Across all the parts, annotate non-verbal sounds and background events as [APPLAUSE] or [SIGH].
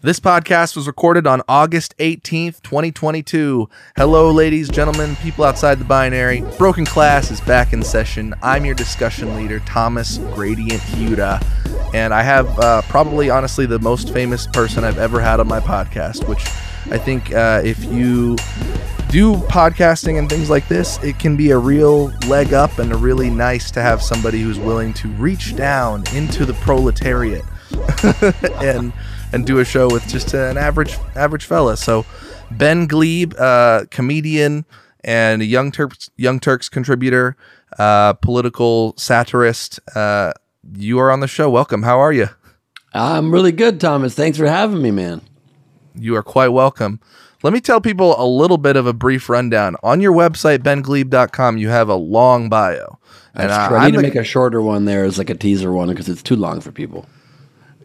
This podcast was recorded on August 18th, 2022. Hello, ladies, gentlemen, people outside the binary. Broken Class is back in session. I'm your discussion leader, Thomas Gradient Huda, and I have uh, probably, honestly, the most famous person I've ever had on my podcast, which I think uh, if you do podcasting and things like this, it can be a real leg up and a really nice to have somebody who's willing to reach down into the proletariat [LAUGHS] and and do a show with just an average average fella. So Ben Gleib, uh, comedian and a Young Turks Young Turks contributor, uh, political satirist. Uh, you are on the show. Welcome. How are you? I'm really good, Thomas. Thanks for having me, man. You are quite welcome. Let me tell people a little bit of a brief rundown. On your website, bengleib.com, you have a long bio. And I, I need to make a shorter one there as like a teaser one because it's too long for people.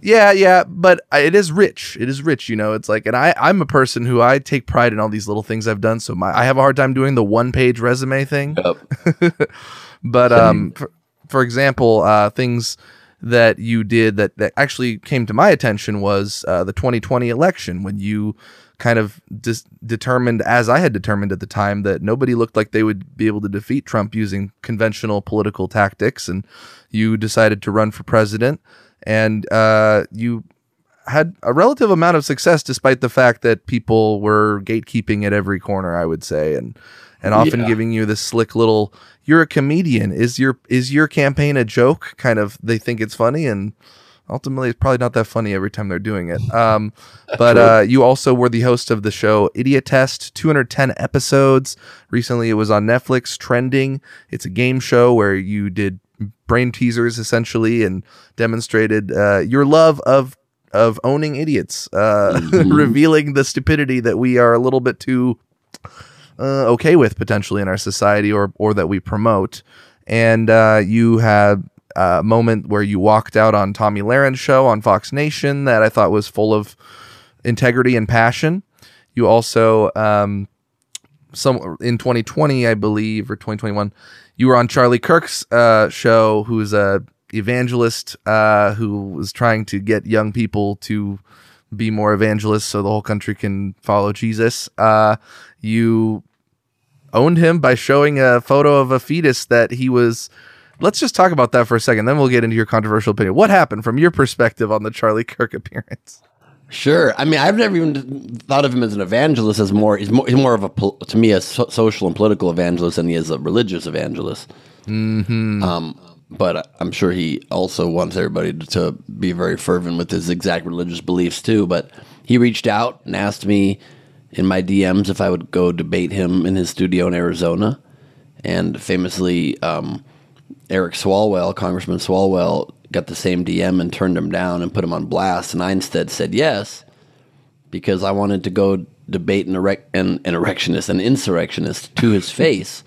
Yeah, yeah, but it is rich. It is rich, you know. It's like, and I, I'm a person who I take pride in all these little things I've done. So my, I have a hard time doing the one page resume thing. Yep. [LAUGHS] but um, for, for example, uh, things that you did that that actually came to my attention was uh, the 2020 election when you kind of dis- determined, as I had determined at the time, that nobody looked like they would be able to defeat Trump using conventional political tactics, and you decided to run for president, and uh, you had a relative amount of success despite the fact that people were gatekeeping at every corner. I would say, and and often yeah. giving you this slick little "you're a comedian." Is your is your campaign a joke? Kind of, they think it's funny and ultimately it's probably not that funny every time they're doing it um, [LAUGHS] but uh, you also were the host of the show Idiotest 210 episodes recently it was on netflix trending it's a game show where you did brain teasers essentially and demonstrated uh, your love of of owning idiots uh, [LAUGHS] mm-hmm. revealing the stupidity that we are a little bit too uh, okay with potentially in our society or or that we promote and uh, you had a moment where you walked out on Tomi Lahren's show on Fox Nation that I thought was full of integrity and passion. You also, um, some in 2020, I believe, or 2021, you were on Charlie Kirk's uh, show, who's a evangelist uh, who was trying to get young people to be more evangelists so the whole country can follow Jesus. Uh, you owned him by showing a photo of a fetus that he was Let's just talk about that for a second. Then we'll get into your controversial opinion. What happened from your perspective on the Charlie Kirk appearance? Sure. I mean, I've never even thought of him as an evangelist. As more, he's more, he's more of a to me a so- social and political evangelist than he is a religious evangelist. Mm-hmm. Um, but I'm sure he also wants everybody to be very fervent with his exact religious beliefs too. But he reached out and asked me in my DMs if I would go debate him in his studio in Arizona, and famously. Um, Eric Swalwell, Congressman Swalwell, got the same DM and turned him down and put him on blast. And I instead said yes because I wanted to go debate an, erect, an, an erectionist, an insurrectionist to his [LAUGHS] face.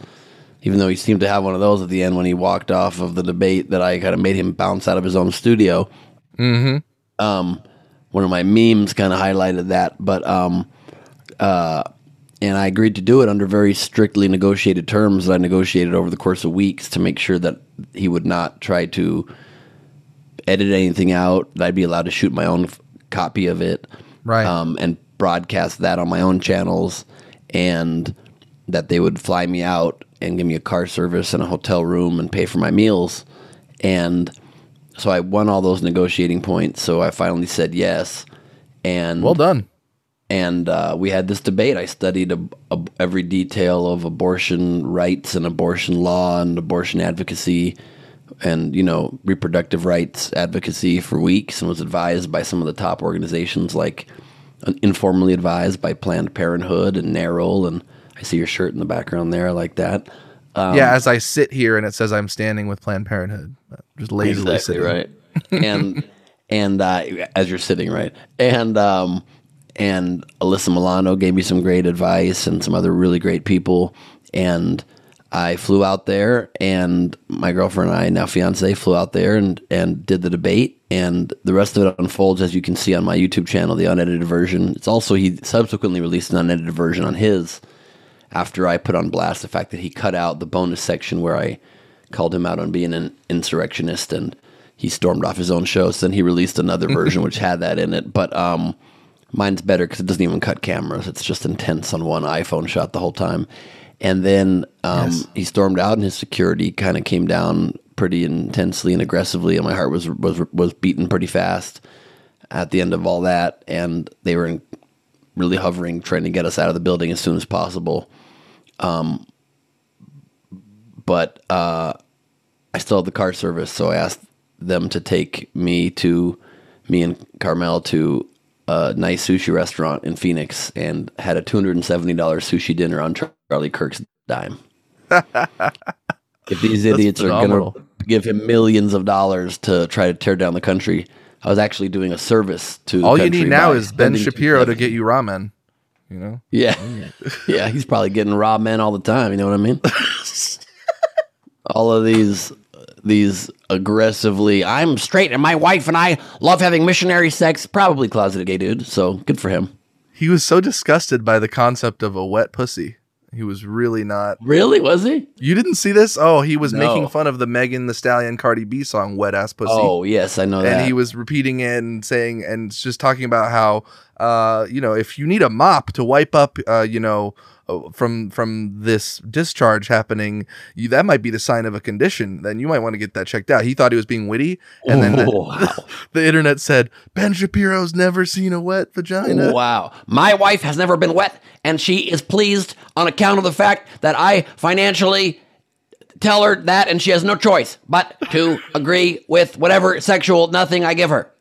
Even though he seemed to have one of those at the end when he walked off of the debate, that I kind of made him bounce out of his own studio. Mm-hmm. Um, one of my memes kind of highlighted that, but um, uh, and I agreed to do it under very strictly negotiated terms that I negotiated over the course of weeks to make sure that he would not try to edit anything out. I'd be allowed to shoot my own f- copy of it, right? Um, and broadcast that on my own channels, and that they would fly me out and give me a car service and a hotel room and pay for my meals, and so I won all those negotiating points. So I finally said yes, and well done and uh, we had this debate. I studied a, a, every detail of abortion rights and abortion law and abortion advocacy, and you know reproductive rights advocacy for weeks, and was advised by some of the top organizations, like informally advised by Planned Parenthood and NARAL. And I see your shirt in the background there. I like that. Um, yeah, as I sit here and it says I'm standing with Planned Parenthood, just lazily exactly sitting. right. and [LAUGHS] and uh, as you're sitting right, and um, and Alyssa Milano gave me some great advice and some other really great people. And I flew out there, and my girlfriend and I, now fiance, flew out there and, and did the debate. And the rest of it unfolds as you can see on my YouTube channel, the unedited version. It's also, he subsequently released an unedited version on his after I put on blast the fact that he cut out the bonus section where I called him out on being an insurrectionist and he stormed off his own show. So then he released another [LAUGHS] version which had that in it. But um, Mine's better because it doesn't even cut cameras. It's just intense on one iPhone shot the whole time. And then um, yes. he stormed out, and his security kind of came down pretty intensely and aggressively, and my heart was was was beating pretty fast at the end of all that. And they were in, really hovering, trying to get us out of the building as soon as possible. Um, but uh, I still had the car service, so I asked them to take me to me and Carmel to a nice sushi restaurant in Phoenix and had a two hundred and seventy dollars sushi dinner on Charlie Kirk's dime. [LAUGHS] if these idiots are going to give him millions of dollars to try to tear down the country, I was actually doing a service to. All you need now is Ben Shapiro to get you ramen. You know. Yeah, oh, [LAUGHS] yeah, he's probably getting raw men all the time. You know what I mean? [LAUGHS] all of these these aggressively I'm straight and my wife and I love having missionary sex, probably closeted gay dude, so good for him. He was so disgusted by the concept of a wet pussy. He was really not. Really? Was he? You didn't see this? Oh, he was no. making fun of the Megan Thee Stallion Cardi B song "Wet Ass Pussy." Oh, yes, I know and that. And he was repeating it and saying and just talking about how, uh, you know, if you need a mop to wipe up, uh, you know, uh, from from this discharge happening, you, that might be the sign of a condition. Then you might want to get that checked out. He thought he was being witty, and then the, wow. [LAUGHS] the, internet said Ben Shapiro's never seen a wet vagina. Wow, my wife has never been wet, and she is pleased on account of the fact that I financially tell her that, and she has no choice but to agree with whatever sexual nothing I give her.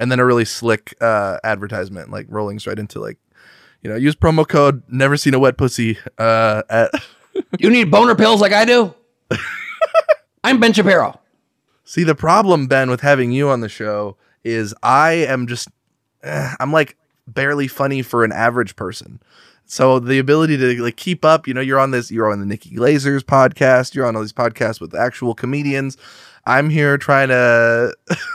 And then a really slick uh, advertisement, like rolling straight into like you know, use promo code never seen a wet pussy. Uh, at you need boner pills like I do? [LAUGHS] I'm Ben Shapiro. See, the problem, Ben, with having you on the show is I am just, eh, I'm like barely funny for an average person. So the ability to like keep up, you know, you're on this, you're on the Nikki Glazer's podcast, you're on all these podcasts with actual comedians. I'm here trying to.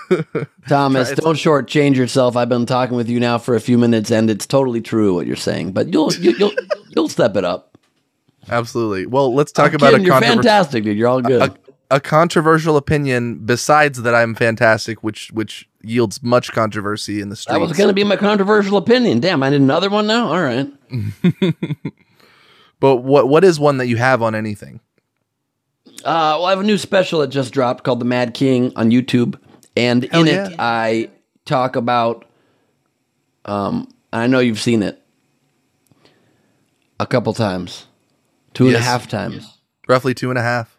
[LAUGHS] Thomas, try don't shortchange yourself. I've been talking with you now for a few minutes, and it's totally true what you're saying. But you'll you'll you'll, you'll step it up. Absolutely. Well, let's talk I'm about kidding, a. You're fantastic, dude. You're all good. A, a, controversial opinion, besides that I'm fantastic, which which yields much controversy in the streets. That was going to be my controversial opinion. Damn, I need another one now. All right. [LAUGHS] but what what is one that you have on anything? Uh, well, I have a new special that just dropped called The Mad King on YouTube, and Hell in yeah. it I talk about. Um, I know you've seen it a couple times, two yes. and a half times, yes. roughly two and a half.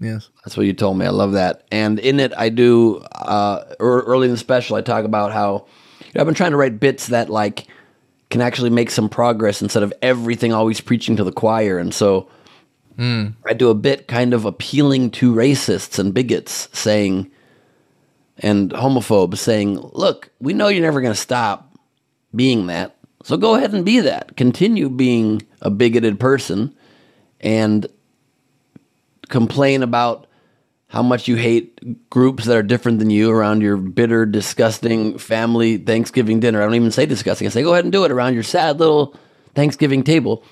Yes, that's what you told me. I love that. And in it, I do uh, early in the special, I talk about how you know, I've been trying to write bits that like can actually make some progress instead of everything always preaching to the choir, and so Mm. I do a bit kind of appealing to racists and bigots, saying, and homophobes, saying, look, we know you're never going to stop being that. So go ahead and be that. Continue being a bigoted person and complain about how much you hate groups that are different than you around your bitter, disgusting family Thanksgiving dinner. I don't even say disgusting. I say go ahead and do it around your sad little Thanksgiving table.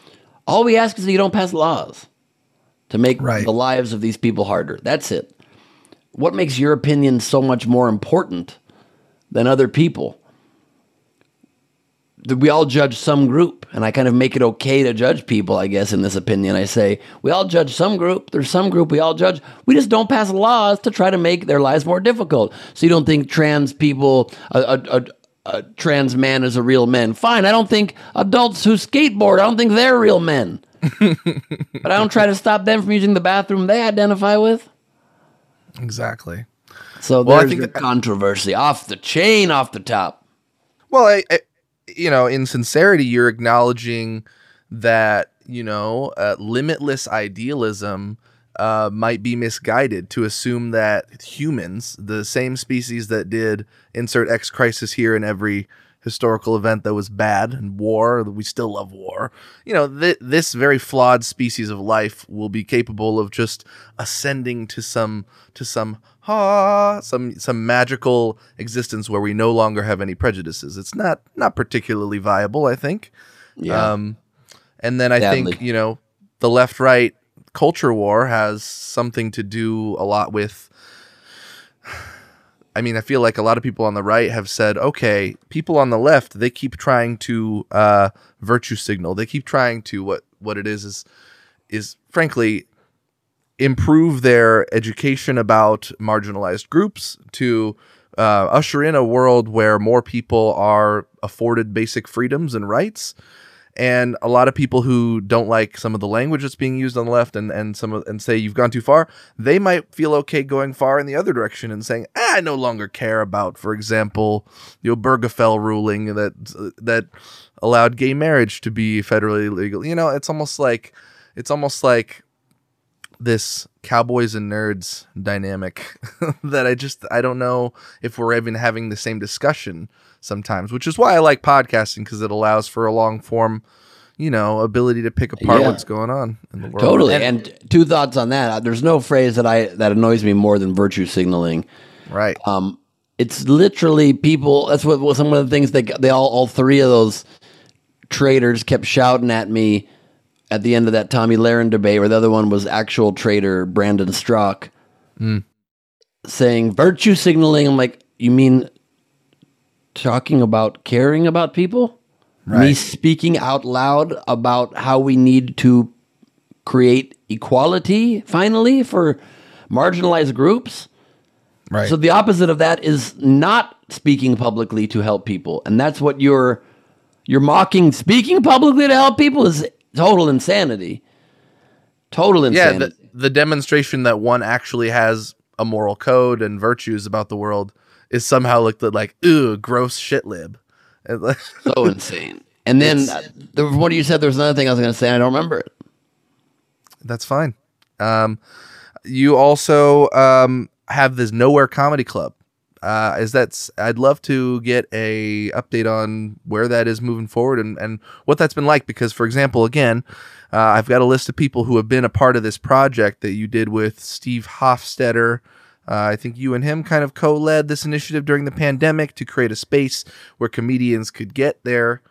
All we ask is that you don't pass laws to make right. the lives of these people harder. That's it. What makes your opinion so much more important than other people? We all judge some group, and I kind of make it okay to judge people, I guess, in this opinion. I say, we all judge some group. There's some group we all judge. We just don't pass laws to try to make their lives more difficult. So you don't think trans people, a, a, a, a trans man is a real man. Fine. I don't think adults who skateboard, I don't think they're real men. But I don't try to stop them from using the bathroom they identify with. Exactly. So well, there's I think the controversy off the chain, off the top. Well, I, I, you know, in sincerity, you're acknowledging that you know uh, limitless idealism uh, might be misguided to assume that humans, the same species that did insert X crisis here in every historical event that was bad and war. We still love war. You know, th- this very flawed species of life will be capable of just ascending to some to some ha some some magical existence where we no longer have any prejudices. It's not not particularly viable, I think. Yeah. Um, and then I think you know the left right culture war has something to do a lot with I mean, I feel like a lot of people on the right have said, okay, people on the left, they keep trying to uh, virtue signal. They keep trying to what what it is is is frankly improve their education about marginalized groups to uh, usher in a world where more people are afforded basic freedoms and rights and a lot of people who don't like some of the language that's being used on the left and and some of, and say you've gone too far they might feel okay going far in the other direction and saying ah, i no longer care about for example the obergefell ruling that that allowed gay marriage to be federally legal. You know it's almost like it's almost like this cowboys and nerds dynamic [LAUGHS] that I just I don't know if we're even having the same discussion sometimes, which is why I like podcasting because it allows for a long form, you know, ability to pick apart yeah. what's going on in the world. Totally. And, and, two thoughts on that. There's no phrase that I that annoys me more than virtue signaling. Right. Um, it's literally people. That's what, what some of the things that they all all three of those traders kept shouting at me at the end of that Tomi Lahren debate, where the other one was actual trader Brandon Straka, mm. saying virtue signaling. I'm like, you mean talking about caring about people? Right. Me speaking out loud about how we need to create equality finally for marginalized groups. Right. So the opposite of that is not speaking publicly to help people. And that's what you're you're mocking speaking publicly to help people is total insanity. Total insanity. Yeah, the, the demonstration that one actually has a moral code and virtues about the world is somehow looked at like, ooh, gross shit lib. so [LAUGHS] insane. And then uh, there what you said. There was another thing I was going to say. I don't remember it. That's fine. Um, you also um, have this Nowhere Comedy Club. Uh, is that's I'd love to get a update on where that is moving forward and, and what that's been like because for example again uh, I've got a list of people who have been a part of this project that you did with Steve Hofstetter uh, I think you and him kind of co led this initiative during the pandemic to create a space where comedians could get their,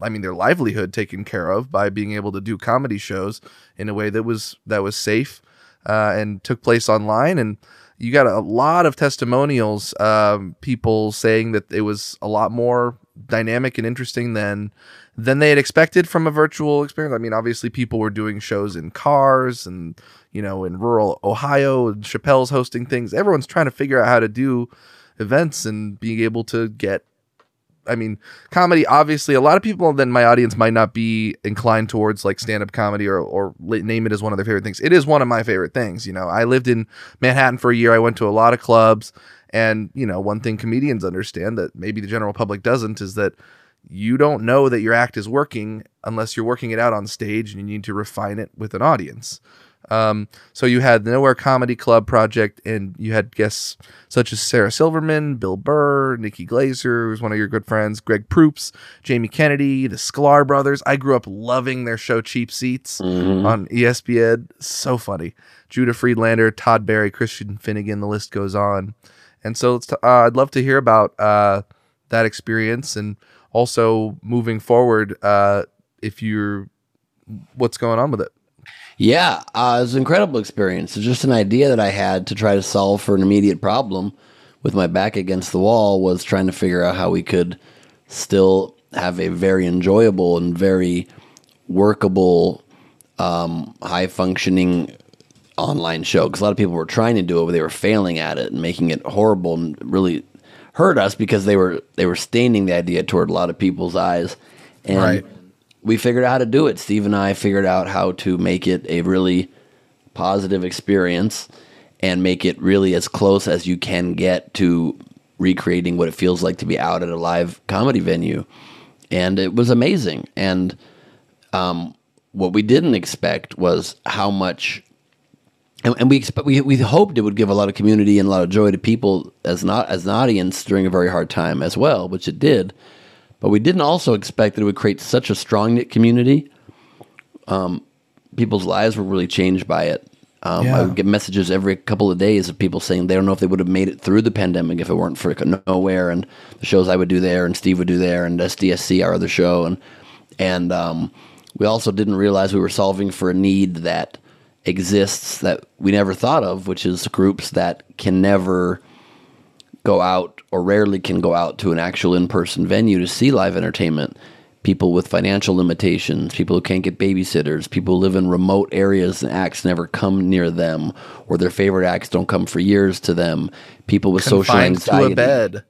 I mean, their livelihood taken care of by being able to do comedy shows in a way that was that was safe uh, and took place online. And you got a lot of testimonials, um, people saying that it was a lot more dynamic and interesting than than they had expected from a virtual experience. I mean, obviously, people were doing shows in cars and you know, in rural Ohio, and Chappelle's hosting things. Everyone's trying to figure out how to do events and being able to get I mean, comedy. Obviously, a lot of people in my audience might not be inclined towards like stand-up comedy or or name it as one of their favorite things. It is one of my favorite things. You know, I lived in Manhattan for a year. I went to a lot of clubs, and you know, one thing comedians understand that maybe the general public doesn't is that you don't know that your act is working unless you're working it out on stage and you need to refine it with an audience. Um, so you had the Nowhere Comedy Club project, and you had guests such as Sarah Silverman, Bill Burr, Nikki Glazer, who's one of your good friends, Greg Proops, Jamie Kennedy, the Sklar brothers. I grew up loving their show Cheap Seats mm-hmm. on ESPN. So funny. Judah Friedlander, Todd Barry, Christian Finnegan, the list goes on. And so t- uh, I'd love to hear about uh, that experience and also moving forward uh, if you're what's going on with it. Yeah, uh, it was an incredible experience. It's just an idea that I had to try to solve for an immediate problem with my back against the wall was trying to figure out how we could still have a very enjoyable and very workable, um, high functioning online show. Because a lot of people were trying to do it, but they were failing at it and making it horrible and really hurt us because they were they were staining the idea toward a lot of people's eyes. And right we figured out how to do it. Steve and I figured out how to make it a really positive experience and make it really as close as you can get to recreating what it feels like to be out at a live comedy venue. And it was amazing. And um, what we didn't expect was how much. And, and we expect we, we hoped it would give a lot of community and a lot of joy to people as not as an audience during a very hard time as well, which it did but we didn't also expect that it would create such a strong knit community. Um, people's lives were really changed by it. Um, yeah. I would get messages every couple of days of people saying they don't know if they would have made it through the pandemic if it weren't for Nowhere and the shows I would do there and Steve would do there and SDSC, our other show. And, and um, we also didn't realize we were solving for a need that exists that we never thought of, which is groups that can never go out or rarely can go out to an actual in-person venue to see live entertainment people with financial limitations, people who can't get babysitters, people who live in remote areas and acts never come near them, or their favorite acts don't come for years to them, people with confined social anxiety. To a bed.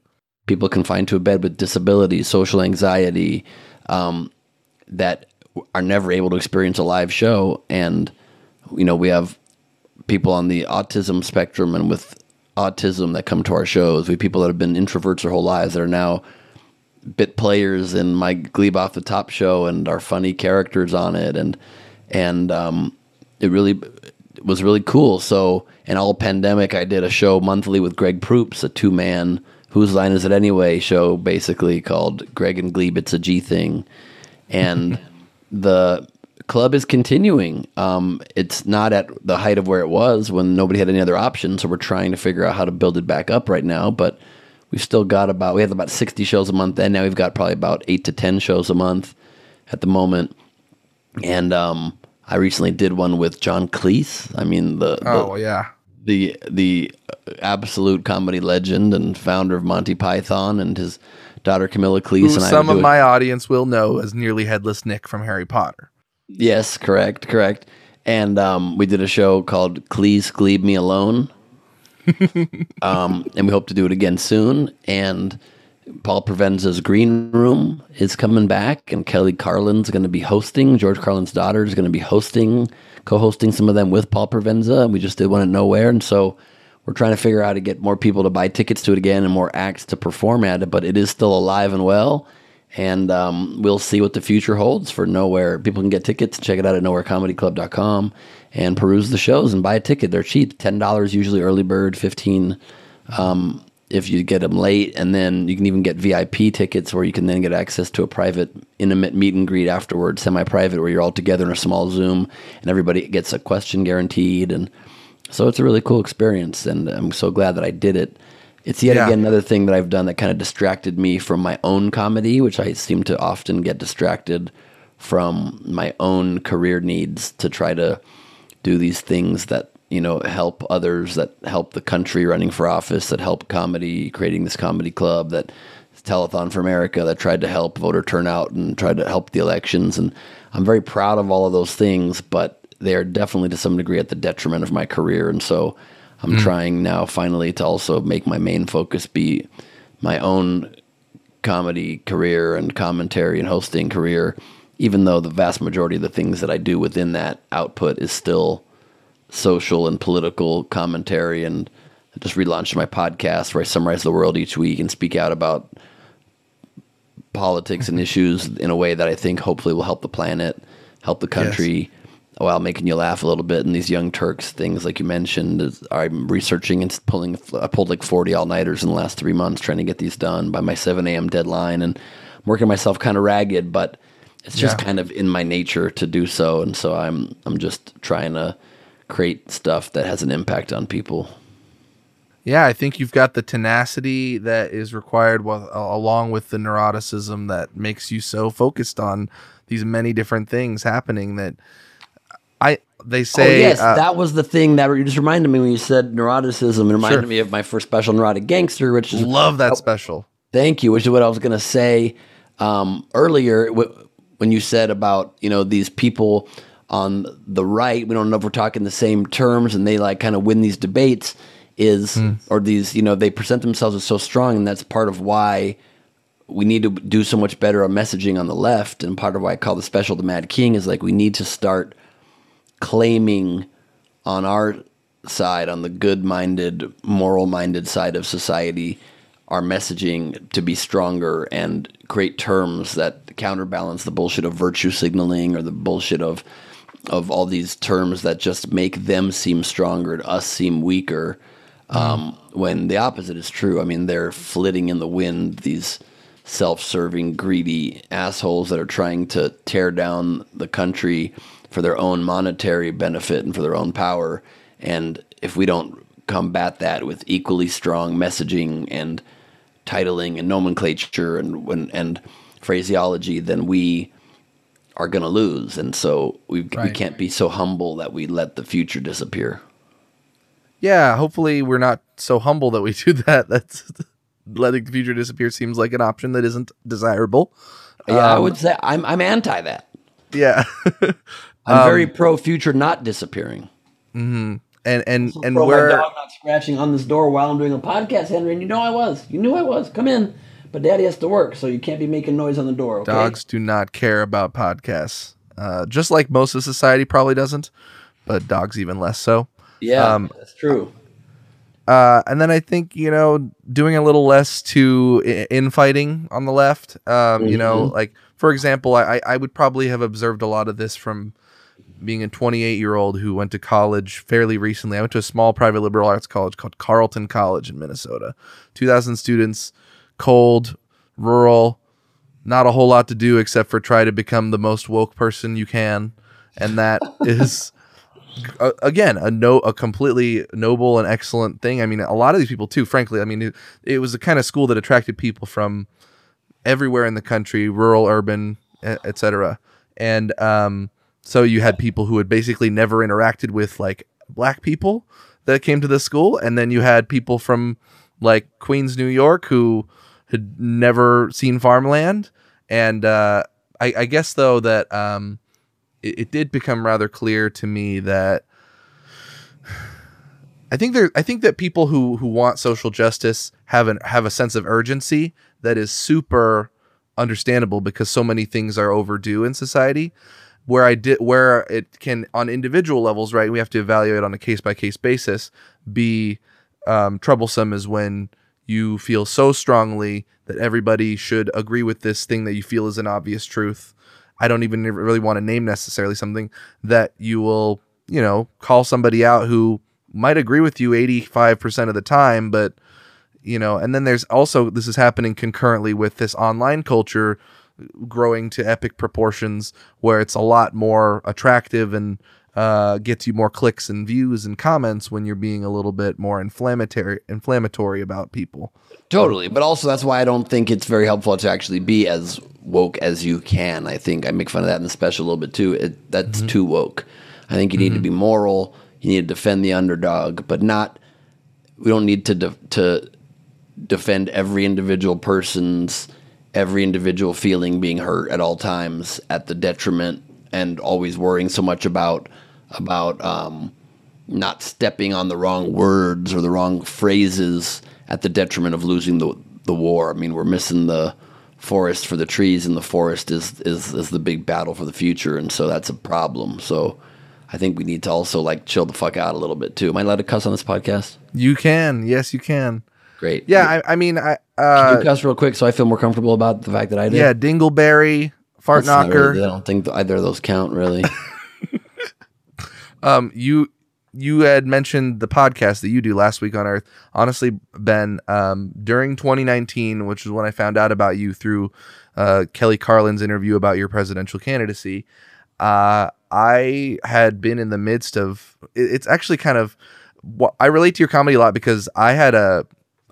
People confined to a bed with disabilities, social anxiety, um, that are never able to experience a live show. And, you know, we have people on the autism spectrum and with autism that come to our shows. We have people that have been introverts their whole lives that are now bit players in my Gleib off the top show and our funny characters on it and and um, it really was really cool. So in all pandemic, I did a show monthly with Greg Proops, a two man whose line is it anyway show, basically called Greg and Gleib. It's a G thing, and [LAUGHS] the club is continuing. Um, it's not at the height of where it was when nobody had any other options, so we're trying to figure out how to build it back up right now, but we've still got about we have about 60 shows a month and now we've got probably about 8 to 10 shows a month at the moment. And um, i recently did one with john cleese. I mean the, the oh yeah. the the absolute comedy legend and founder of monty python and his daughter camilla cleese Who and some of my audience will know as nearly headless nick from harry potter yes correct correct and um, we did a show called cleese gleib me alone [LAUGHS] um, and we hope to do it again soon. And Paul Provenza's Green Room is coming back, and Kelly Carlin's going to be hosting. George Carlin's daughter is going to be hosting, co-hosting some of them with Paul Provenza. And we just did one at Nowhere, and so we're trying to figure out how to get more people to buy tickets to it again and more acts to perform at it. But it is still alive and well, and um, we'll see what the future holds for Nowhere. People can get tickets. Check it out at nowherecomedyclub.com and peruse the shows and buy a ticket. They're cheap, ten dollars usually early bird, fifteen um, if you get them late, and then you can even get VIP tickets where you can then get access to a private, intimate meet and greet afterwards, semi-private, where you're all together in a small Zoom and everybody gets a question guaranteed, and so it's a really cool experience, and I'm so glad that I did it. It's yet yeah. again another thing that I've done that kind of distracted me from my own comedy, which I seem to often get distracted from my own career needs to try to do these things that you know help others, that help the country running for office, that help comedy, creating this comedy club, that Telethon for America, that tried to help voter turnout and tried to help the elections. And I'm very proud of all of those things, but they are definitely to some degree at the detriment of my career. And so I'm mm. trying now finally to also make my main focus be my own comedy career and commentary and hosting career even though the vast majority of the things that I do within that output is still social and political commentary and I just relaunched my podcast where I summarize the world each week and speak out about politics and issues in a way that I think hopefully will help the planet, help the country, yes. While making you laugh a little bit. And these young Turks things, like you mentioned, is, I'm researching and pulling. I pulled like 40 all nighters in the last three months trying to get these done by my 7 a.m. deadline, and I'm working myself kind of ragged, but it's just yeah. kind of in my nature to do so, and so I'm I'm just trying to create stuff that has an impact on people. Yeah, I think you've got the tenacity that is required, with, along with the neuroticism that makes you so focused on these many different things happening. That I they oh, say. Oh, yes, uh, that was the thing that you just reminded me when you said neuroticism. It reminded sure. me of my first special, Neurotic Gangster, which is love that oh, special. Thank you. Which is what I was going to say um, earlier when you said about you know these people on the right we don't know if we're talking the same terms and they like kind of win these debates is mm. or these you know they present themselves as so strong and that's part of why we need to do so much better on messaging on the left and part of why I call the special the Mad King is like we need to start claiming on our side on the good-minded moral-minded side of society our messaging to be stronger and create terms that counterbalance the bullshit of virtue signaling or the bullshit of of all these terms that just make them seem stronger and us seem weaker um, when the opposite is true. I mean, they're flitting in the wind, these self serving, greedy assholes that are trying to tear down the country for their own monetary benefit and for their own power. And if we don't combat that with equally strong messaging and titling and nomenclature and and, and phraseology, then we are going to lose. And so we right. we can't be so humble that we let the future disappear. yeah, hopefully we're not so humble that we [LAUGHS] do that. That's [LAUGHS] letting the future disappear seems like an option that isn't desirable. Yeah, um, I would say I'm I'm anti that. Yeah. [LAUGHS] I'm um, very pro future not disappearing. Mm-hmm. And and and where dog not scratching on this door while I'm doing a podcast, Henry. And you know I was. You knew I was. Come in. But Daddy has to work, so you can't be making noise on the door. Okay? Dogs do not care about podcasts. Uh, just like most of society probably doesn't, but dogs even less so. Yeah, um, that's true. Uh, and then I think you know doing a little less to infighting on the left. Um, mm-hmm. You know, mm-hmm. like for example, I I would probably have observed a lot of this from being a 28 year old who went to college fairly recently. I went to a small private liberal arts college called Carleton College in Minnesota. 2,000 students, cold, rural, not a whole lot to do except for try to become the most woke person you can. And that [LAUGHS] is. Uh, again, a no, a completely noble and excellent thing. I mean, a lot of these people too. Frankly, I mean, it, it was the kind of school that attracted people from everywhere in the country, rural, urban, etc. And um, so you had people who had basically never interacted with like black people that came to the school, and then you had people from like Queens, New York, who had never seen farmland. And uh, I, I, guess though that um, it, it did become rather clear to me that [SIGHS] I think there I think that people who who want social justice have an have a sense of urgency that is super understandable because so many things are overdue in society where I did where it can on individual levels, right? We have to evaluate on a case by case basis. Be um, troublesome is when you feel so strongly that everybody should agree with this thing that you feel is an obvious truth. I don't even really want to name necessarily something that you will, you know, call somebody out who might agree with you 85% of the time, but you know, and then there's also this is happening concurrently with this online culture growing to epic proportions where it's a lot more attractive and uh, gets you more clicks and views and comments when you're being a little bit more inflammatory inflammatory about people. Totally, but also that's why I don't think it's very helpful to actually be as woke as you can. I think I make fun of that in the special a little bit too. It, that's mm-hmm. too woke. I think you need mm-hmm. to be moral. You need to defend the underdog, but not. We don't need to de- to defend every individual person's every individual feeling being hurt at all times at the detriment and always worrying so much about about um, not stepping on the wrong words or the wrong phrases at the detriment of losing the the war. I mean, we're missing the forest for the trees, and the forest is is is the big battle for the future, and so that's a problem. So. I think we need to also like chill the fuck out a little bit too. Am I allowed to cuss on this podcast? You can. Yes, you can. Great. Yeah, I, I mean, I uh, Can you cuss real quick so I feel more comfortable about the fact that I did. Yeah, Dingleberry, Fart That's Knocker. Really, I don't think either of those count really. [LAUGHS] um, you you had mentioned the podcast that you do last week on Earth. Honestly, Ben, um, during 2019, which is when I found out about you through uh, Kelly Carlin's interview about your presidential candidacy, uh, I had been in the midst of. It's actually kind of. I relate to your comedy a lot because I had a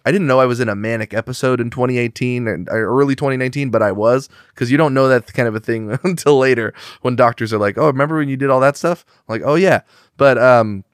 I didn't know I was in a manic episode in 2018 and early 2019, but I was because you don't know that kind of a thing [LAUGHS] until later when doctors are like, "Oh, remember when you did all that stuff?" I'm like, "Oh yeah," but um,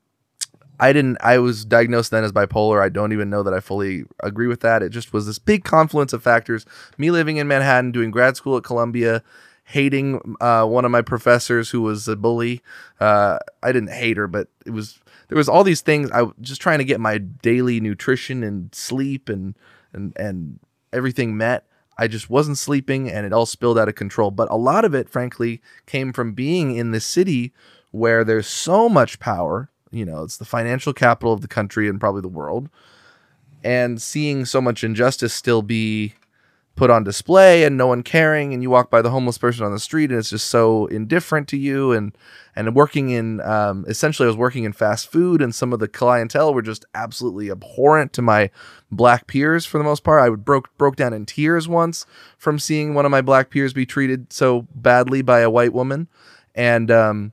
I didn't. I was diagnosed then as bipolar. I don't even know that I fully agree with that. It just was this big confluence of factors. Me living in Manhattan, doing grad school at Columbia, hating uh, one of my professors who was a bully. Uh, I didn't hate her, but it was there was all these things. I was just trying to get my daily nutrition and sleep and and and everything met. I just wasn't sleeping, and it all spilled out of control. But a lot of it, frankly, came from being in the city where there's so much power. You know, it's the financial capital of the country and probably the world, and seeing so much injustice still be put on display and no one caring and you walk by the homeless person on the street and it's just so indifferent to you and and working in um, essentially I was working in fast food and some of the clientele were just absolutely abhorrent to my black peers for the most part. I would broke broke down in tears once from seeing one of my black peers be treated so badly by a white woman. And um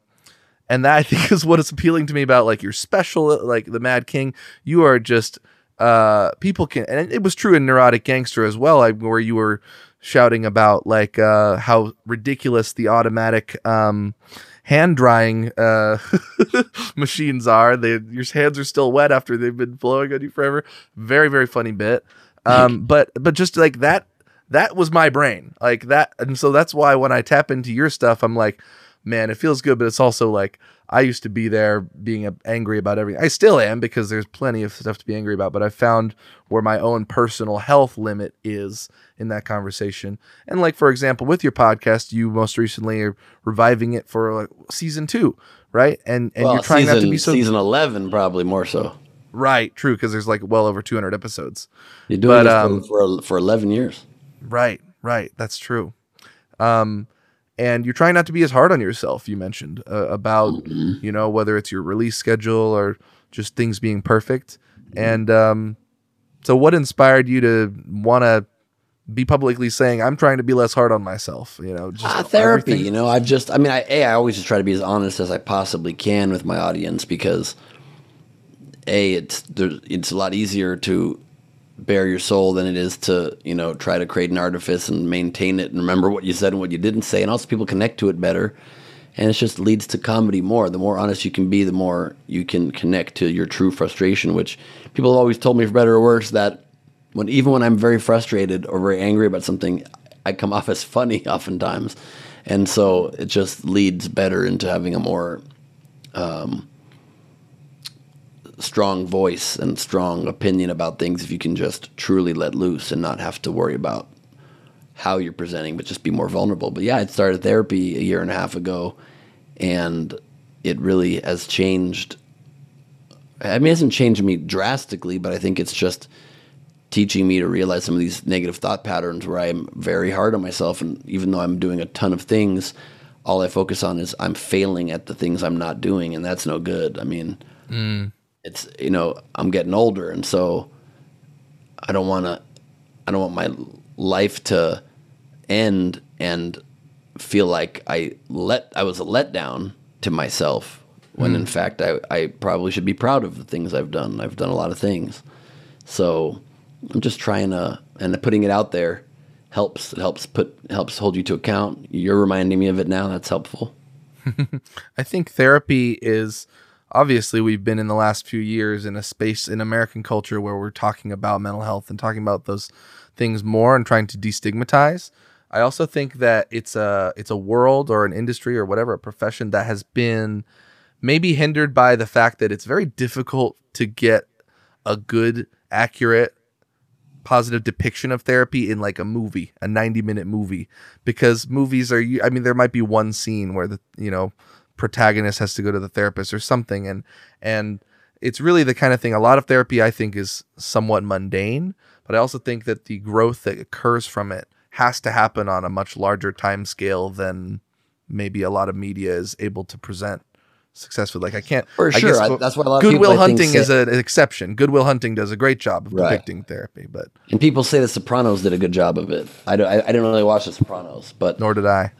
and that I think [LAUGHS] is what is appealing to me about like your special like the Mad King. You are just uh, people can, and it was true in Neurotic Gangster as well, I where you were shouting about like uh, how ridiculous the automatic um, hand drying uh, [LAUGHS] machines are. They your hands are still wet after they've been blowing on you forever. Very very funny bit. Um, but but just like that that was my brain like that, and so that's why when I tap into your stuff, I'm like, man, it feels good, but it's also like I used to be there being angry about everything. I still am because there's plenty of stuff to be angry about, but I found where my own personal health limit is in that conversation. And like for example, with your podcast, you most recently are reviving it for like season 2, right? And and well, you're trying season, not to be so season 11 probably more so. Right, true because there's like well over 200 episodes. You're doing but, this um, for for 11 years. Right, right, that's true. Um and you're trying not to be as hard on yourself you mentioned uh, about mm-hmm. you know whether it's your release schedule or just things being perfect and um, so what inspired you to want to be publicly saying i'm trying to be less hard on myself you know just uh, therapy everything. you know i've just i mean I, a, I always just try to be as honest as i possibly can with my audience because a it's it's a lot easier to bare your soul than it is to you know try to create an artifice and maintain it and remember what you said and what you didn't say. And also people connect to it better. And it just leads to comedy more. The more honest you can be the more you can connect to your true frustration which people have always told me for better or worse that when even when i'm very frustrated or very angry about something i come off as funny [LAUGHS] oftentimes. And so it just leads better into having a more um, strong voice and strong opinion about things if you can just truly let loose and not have to worry about how you're presenting, but just be more vulnerable. But yeah, I started therapy a year and a half ago, and it really has changed. I mean, it hasn't changed me drastically, but I think it's just teaching me to realize some of these negative thought patterns where I'm very hard on myself. And even though I'm doing a ton of things, all I focus on is I'm failing at the things I'm not doing, and that's no good. I mean, mm it's you know I'm getting older, and so I don't want to. I don't want my life to end and feel like I let I was a letdown to myself when mm. in fact I, I probably should be proud of the things I've done. I've done a lot of things. So I'm just trying to and putting it out there helps. It helps put helps hold you to account. You're reminding me of it now. That's helpful. [LAUGHS] I think therapy is obviously we've been in the last few years in a space in American culture where we're talking about mental health and talking about those things more and trying to destigmatize. I also think that it's a it's a world or an industry or whatever a profession that has been maybe hindered by the fact that it's very difficult to get a good accurate positive depiction of therapy in like a movie, a 90 minute movie because movies are I mean there might be one scene where the you know protagonist has to go to the therapist or something. And and it's really the kind of thing a lot of therapy i think is somewhat mundane but i also think that the growth that occurs from it has to happen on a much larger time scale than maybe a lot of media is able to present successfully. Like i can't for I sure. I, that's what a lot Good of Will Hunting say, is an exception. Good Will Hunting does a great job of right. depicting therapy but and people say the sopranos did a good job of it. I don't I, I didn't really watch the sopranos but nor did i.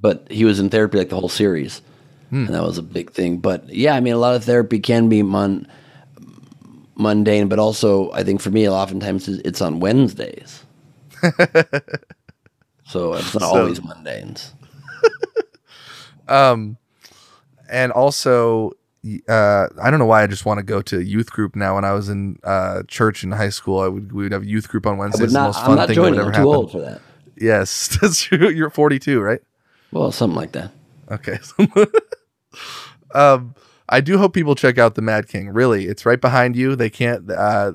but he was in therapy like the whole series Hmm. and that was a big thing. But yeah, I mean, a lot of therapy can be mon- mundane, but also I think for me, oftentimes it's on Wednesdays. [LAUGHS] so it's not so, always mundanes. [LAUGHS] um, and also, uh, I don't know why I just want to go to youth group now. When I was in uh, church in high school, I would we would have youth group on Wednesdays. Not, the most fun I'm not thing joining. that would ever I'm too happen. old for that. Yes, [LAUGHS] that's true. You're 42, right? Well, something like that. Okay. Um, I do hope people check out the Mad King. Really, it's right behind you. They can't, uh,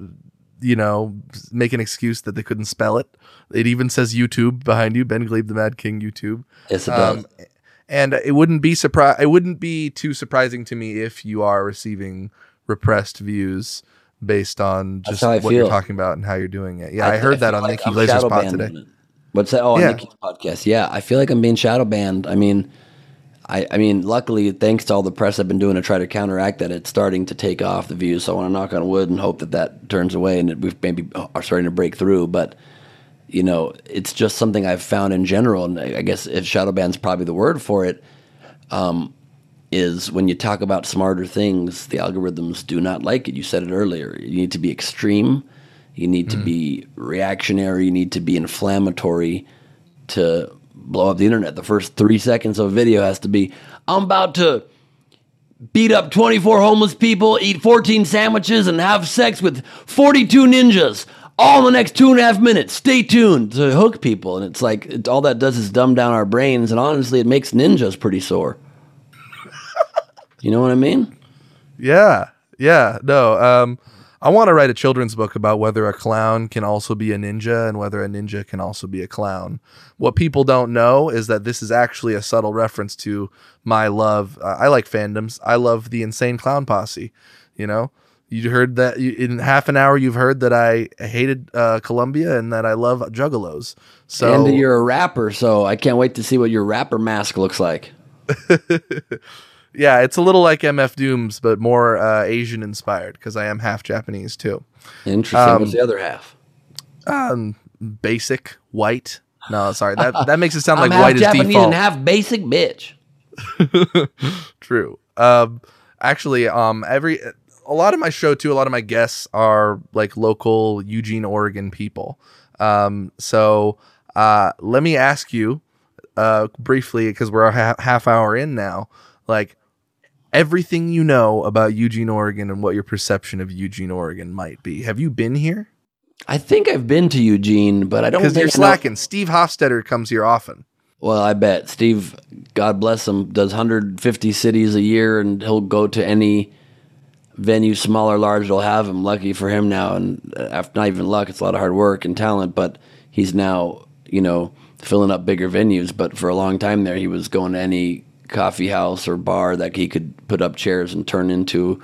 you know, make an excuse that they couldn't spell it. It even says YouTube behind you, Ben Gleib, the Mad King YouTube. Yes, it um, does. And it wouldn't be surprise. It wouldn't be too surprising to me if you are receiving repressed views based on just what feel. you're talking about and how you're doing it. Yeah, I, I heard I that on like Nikki Glazer's pod today. What's that? Oh, yeah. Nikki's podcast. Yeah, I feel like I'm being shadow banned. I mean, I, I mean, luckily, thanks to all the press I've been doing to try to counteract that, it's starting to take off the views. So I want to knock on wood and hope that that turns away and that we maybe are starting to break through. But you know, it's just something I've found in general, and I guess if shadow ban's probably the word for it. Um, is when you talk about smarter things, the algorithms do not like it. You said it earlier. You need to be extreme. You need to be reactionary. You need to be inflammatory to blow up the internet. The first three seconds of a video has to be, I'm about to beat up 24 homeless people, eat 14 sandwiches, and have sex with 42 ninjas all in the next two and a half minutes. Stay tuned to hook people. And it's like, it, all that does is dumb down our brains. And honestly, it makes ninjas pretty sore. [LAUGHS] you know what I mean? Yeah. Yeah. No. Um, I want to write a children's book about whether a clown can also be a ninja and whether a ninja can also be a clown. What people don't know is that this is actually a subtle reference to my love. Uh, I like fandoms. I love the Insane Clown Posse. You know, you heard that you, in half an hour. You've heard that I hated uh, Columbia and that I love Juggalos. So and you're a rapper, so I can't wait to see what your rapper mask looks like. [LAUGHS] yeah, it's a little like MF Dooms, but more uh, Asian inspired because I am half Japanese too. Interesting. Um, What's the other half? Um, basic white. No, sorry that that makes it sound [LAUGHS] like half white Japanese is default. Half Japanese and half basic bitch. [LAUGHS] True. Um, actually, um, every a lot of my show too. A lot of my guests are like local Eugene, Oregon people. Um, so uh, let me ask you uh, briefly because we're a ha- half hour in now. Like everything you know about Eugene, Oregon, and what your perception of Eugene, Oregon might be. Have you been here? I think I've been to Eugene, but I don't Because you're slacking. Steve Hofstetter comes here often. Well, I bet Steve, God bless him, does 150 cities a year, and he'll go to any venue, small or large, they'll have him. Lucky for him now, and uh, after not even luck, it's a lot of hard work and talent. But he's now, you know, filling up bigger venues. But for a long time there, he was going to any coffee house or bar that he could put up chairs and turn into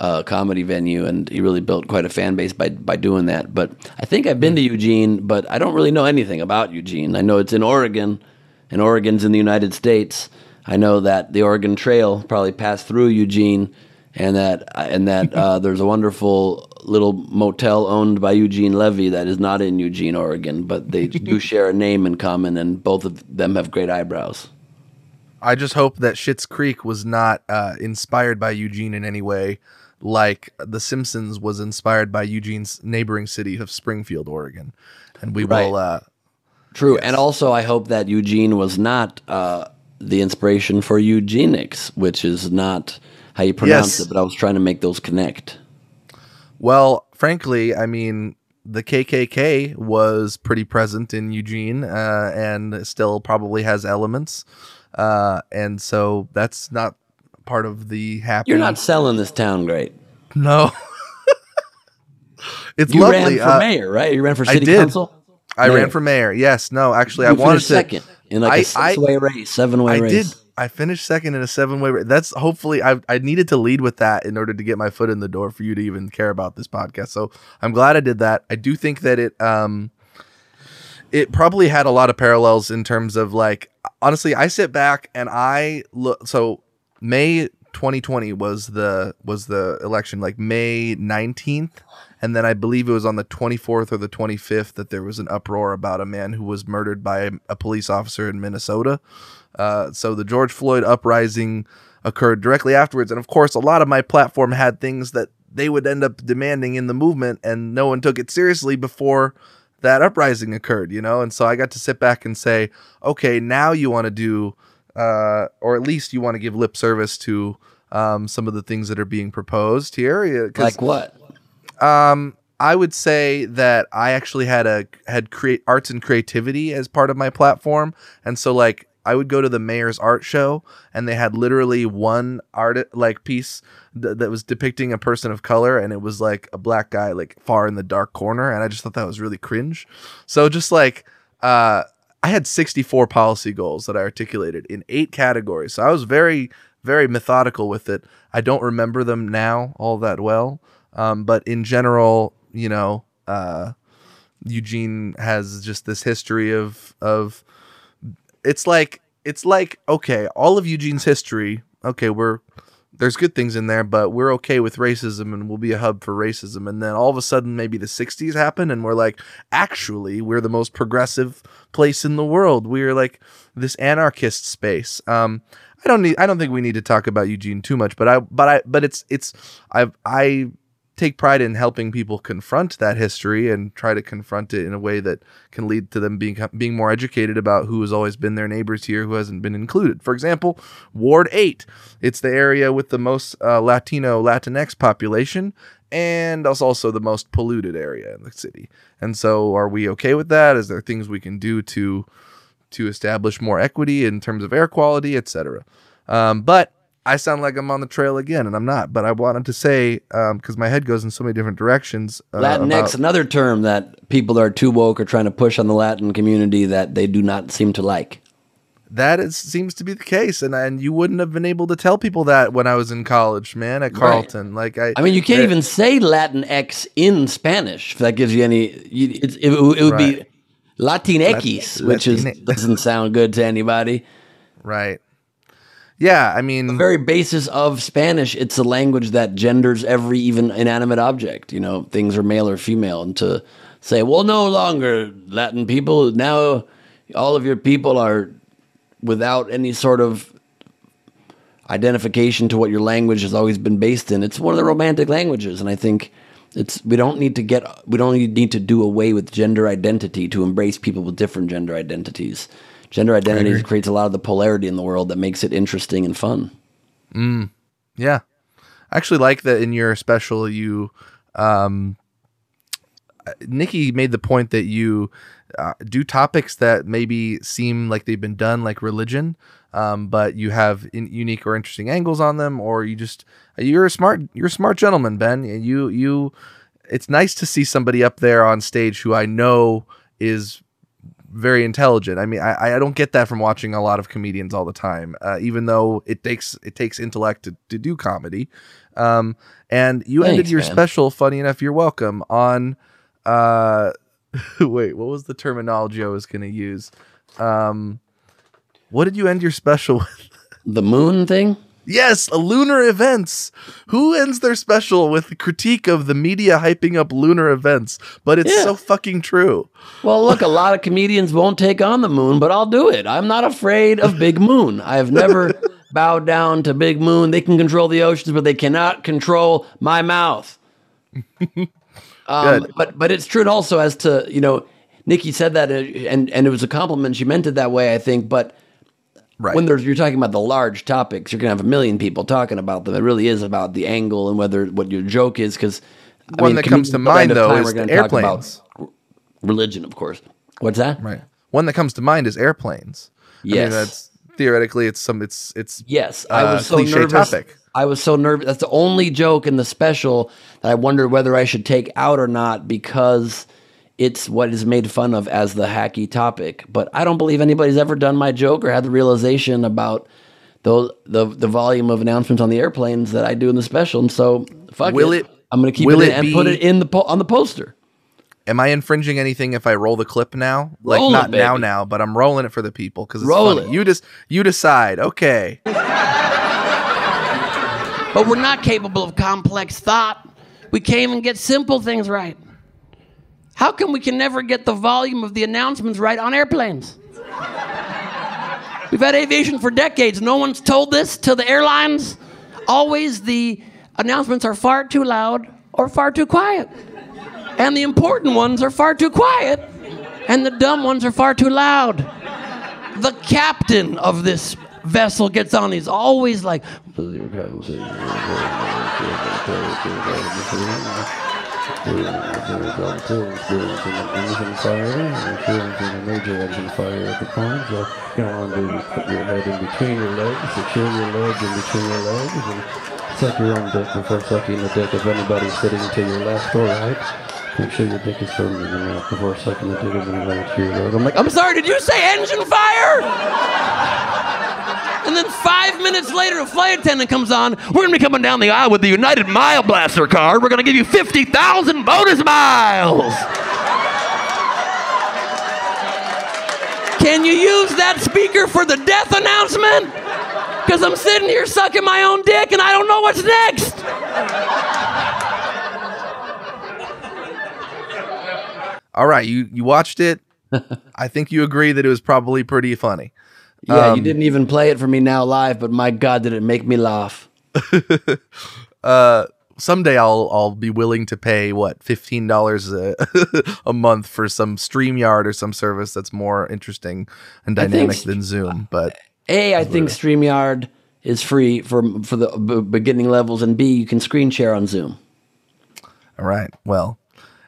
a comedy venue, and he really built quite a fan base by by doing that. But I think I've been to Eugene, but I don't really know anything about Eugene. I know it's in Oregon, and Oregon's in the United States. I know that the Oregon Trail probably passed through Eugene, and that and that [LAUGHS] uh, there's a wonderful little motel owned by Eugene Levy that is not in Eugene, Oregon, but they do [LAUGHS] share a name in common, and both of them have great eyebrows. I just hope that Schitt's Creek was not uh, inspired by Eugene in any way, like The Simpsons was inspired by Eugene's neighboring city of Springfield, Oregon. And we will. Uh, True, and also I hope that Eugene was not uh, the inspiration for eugenics, which is not how you pronounce Yes. it. But I was trying to make those connect. well, frankly, I mean, the KKK was pretty present in Eugene uh, and still probably has elements. Uh, and so that's not part of the happy. You're not selling this town great. No. [LAUGHS] it's You lovely. ran for Uh, mayor, right? You ran for I city did. council. I Mayor. ran for mayor. Yes. No, actually, You I wanted finished to. second in like a I- I- six-way race, seven-way I race. did. I finished second in a seven way. That's hopefully I I needed to lead with that in order to get my foot in the door for you to even care about this podcast. So I'm glad I did that. I do think that it um it probably had a lot of parallels in terms of like honestly I sit back and I look so May 2020 was the was the election like May 19th and then I believe it was on the 24th or the 25th that there was an uproar about a man who was murdered by a, police officer in Minnesota. Uh, so the George Floyd uprising occurred directly afterwards, and of course, a lot of my platform had things that they would end up demanding in the movement, and no one took it seriously before that uprising occurred. You know, and so I got to sit back and say, okay, now you want to do, uh, or at least you want to give lip service to um, some of the things that are being proposed here. Like what? um, I would say that I actually had a had create arts and creativity as part of my platform, and so like I would go to the mayor's art show, and they had literally one art like piece th- that was depicting a person of color, and it was like a black guy like far in the dark corner, and I just thought that was really cringe. So just like uh, I had 64 policy goals that I articulated in eight categories, so I was very very methodical with it. I don't remember them now all that well. Um, but in general, you know, uh, Eugene has just this history of of it's like it's like okay, all of Eugene's history. Okay, we're there's good things in there, but we're okay with racism and we'll be a hub for racism. And then all of a sudden, maybe the 60s happen, and we're like, actually, we're the most progressive place in the world. We're like this anarchist space. Um, I don't need. I don't think we need to talk about Eugene too much, but I, but I, but it's, it's, I, I take pride in helping people confront that history and try to confront it in a way that can lead to them being being more educated about who has always been their neighbors here who hasn't been included. For example, Ward 8. It's the area with the most uh, Latino Latinx population and it's also the most polluted area in the city. And so are we okay with that? Is there things we can do to to establish more equity in terms of air quality, etc. Um, but I sound like I'm on the trail again, and I'm not. But I wanted to say because um, my head goes in so many different directions. Uh, Latinx, about- another term that people are too woke are trying to push on the Latin community that they do not seem to like. That is, seems to be the case, and and you wouldn't have been able to tell people that when I was in college, man, at Carleton. Right. Like I, I mean, you can't even say Latinx in Spanish if that gives you any. You, it, it, it, would right. be Latinx, which is doesn't sound good to anybody. Right. Yeah, I mean, the very basis of Spanish, it's a language that genders every even inanimate object. You know, things are male or female, and to say, well, no longer Latin people now, all of your people are without any sort of identification to what your language has always been based in. It's one of the romantic languages, and I think it's we don't need to get we don't need to do away with gender identity to embrace people with different gender identities gender identity creates a lot of the polarity in the world that makes it interesting and fun. Mm, yeah, I actually like that in your special you, um, Nikki made the point that you uh, do topics that maybe seem like they've been done, like religion, um, but you have in, unique or interesting angles on them, or you just you're a smart you're a smart gentleman, Ben. You you, it's nice to see somebody up there on stage who I know is very intelligent. I mean, I, I don't get that from watching a lot of comedians all the time, uh, even though it takes it takes intellect to, to do comedy. Um, and you Thanks, ended your man. special, funny enough, you're welcome, on uh, [LAUGHS] wait, what was the terminology I was going to use? Um, what did you end your special [LAUGHS] with? The moon thing? Yes, lunar events. Who ends their special with a critique of the media hyping up lunar events? But it's yeah. so fucking true. Well, look, a lot of comedians won't take on the moon, but I'll do it. I'm not afraid of Big Moon. I have never [LAUGHS] bowed down to Big Moon. They can control the oceans, but they cannot control my mouth. [LAUGHS] um, but but it's true also as to you know, Nikki said that, uh, and and it was a compliment. She meant it that way, I think, but Right. When there's, you're talking about the large topics, you're gonna have a million people talking about them. It really is about the angle and whether what your joke is. Because one mean, that comes to mind though is airplanes. religion, of course. What's that? Right. One that comes to mind is airplanes. Yes. I mean, that's theoretically it's some it's it's yes. I uh, was so nervous. Topic. I was so nervous. That's the only joke in the special that I wondered whether I should take out or not because it's what is made fun of as the hacky topic. But I don't believe anybody's ever done my joke or had the realization about the the, the volume of announcements on the airplanes that I do in the special. And so fuck will it. it I'm going to keep it, it and be, put it in the po- on the poster. Am I infringing anything if I roll the clip now? Like roll not it, now now, but I'm rolling it for the people because it's roll funny. It. You just you decide. Okay. but we're not capable of complex thought. We can't even get simple things right. How come we can never get the volume of the announcements right on airplanes? We've had aviation for decades. No one's told this to the airlines. Always the announcements are far too loud or far too quiet. And the important ones are far too quiet, and the dumb ones are far too loud. The captain of this vessel gets on, he's always like, engine fire, and major engine fire at the point. So you want to put your head in between your legs, secure your legs in between your legs, and suck your own dick before sucking the dick of anybody sitting to your left or right. Make sure your dick is firm in your mouth before sucking the dick of anybody to your left. I'm like, I'm sorry, did you say engine fire? And then five minutes later, a flight attendant comes on. We're going to be coming down the aisle with the United Mile Blaster card. We're going to give you 50,000 bonus miles. Can you use that speaker for the death announcement? Because I'm sitting here sucking my own dick and I don't know what's next. All right, you, you watched it. [LAUGHS] I think you agree that it was probably pretty funny. Yeah, um, you didn't even play it for me now live, but my God, did it make me laugh. [LAUGHS] uh, someday I'll I'll be willing to pay what fifteen dollars a, [LAUGHS] month for some Streamyard or some service that's more interesting and dynamic than Zoom. But a, I think Streamyard is free for for the beginning levels, and B, you can screen share on Zoom. All right. Well,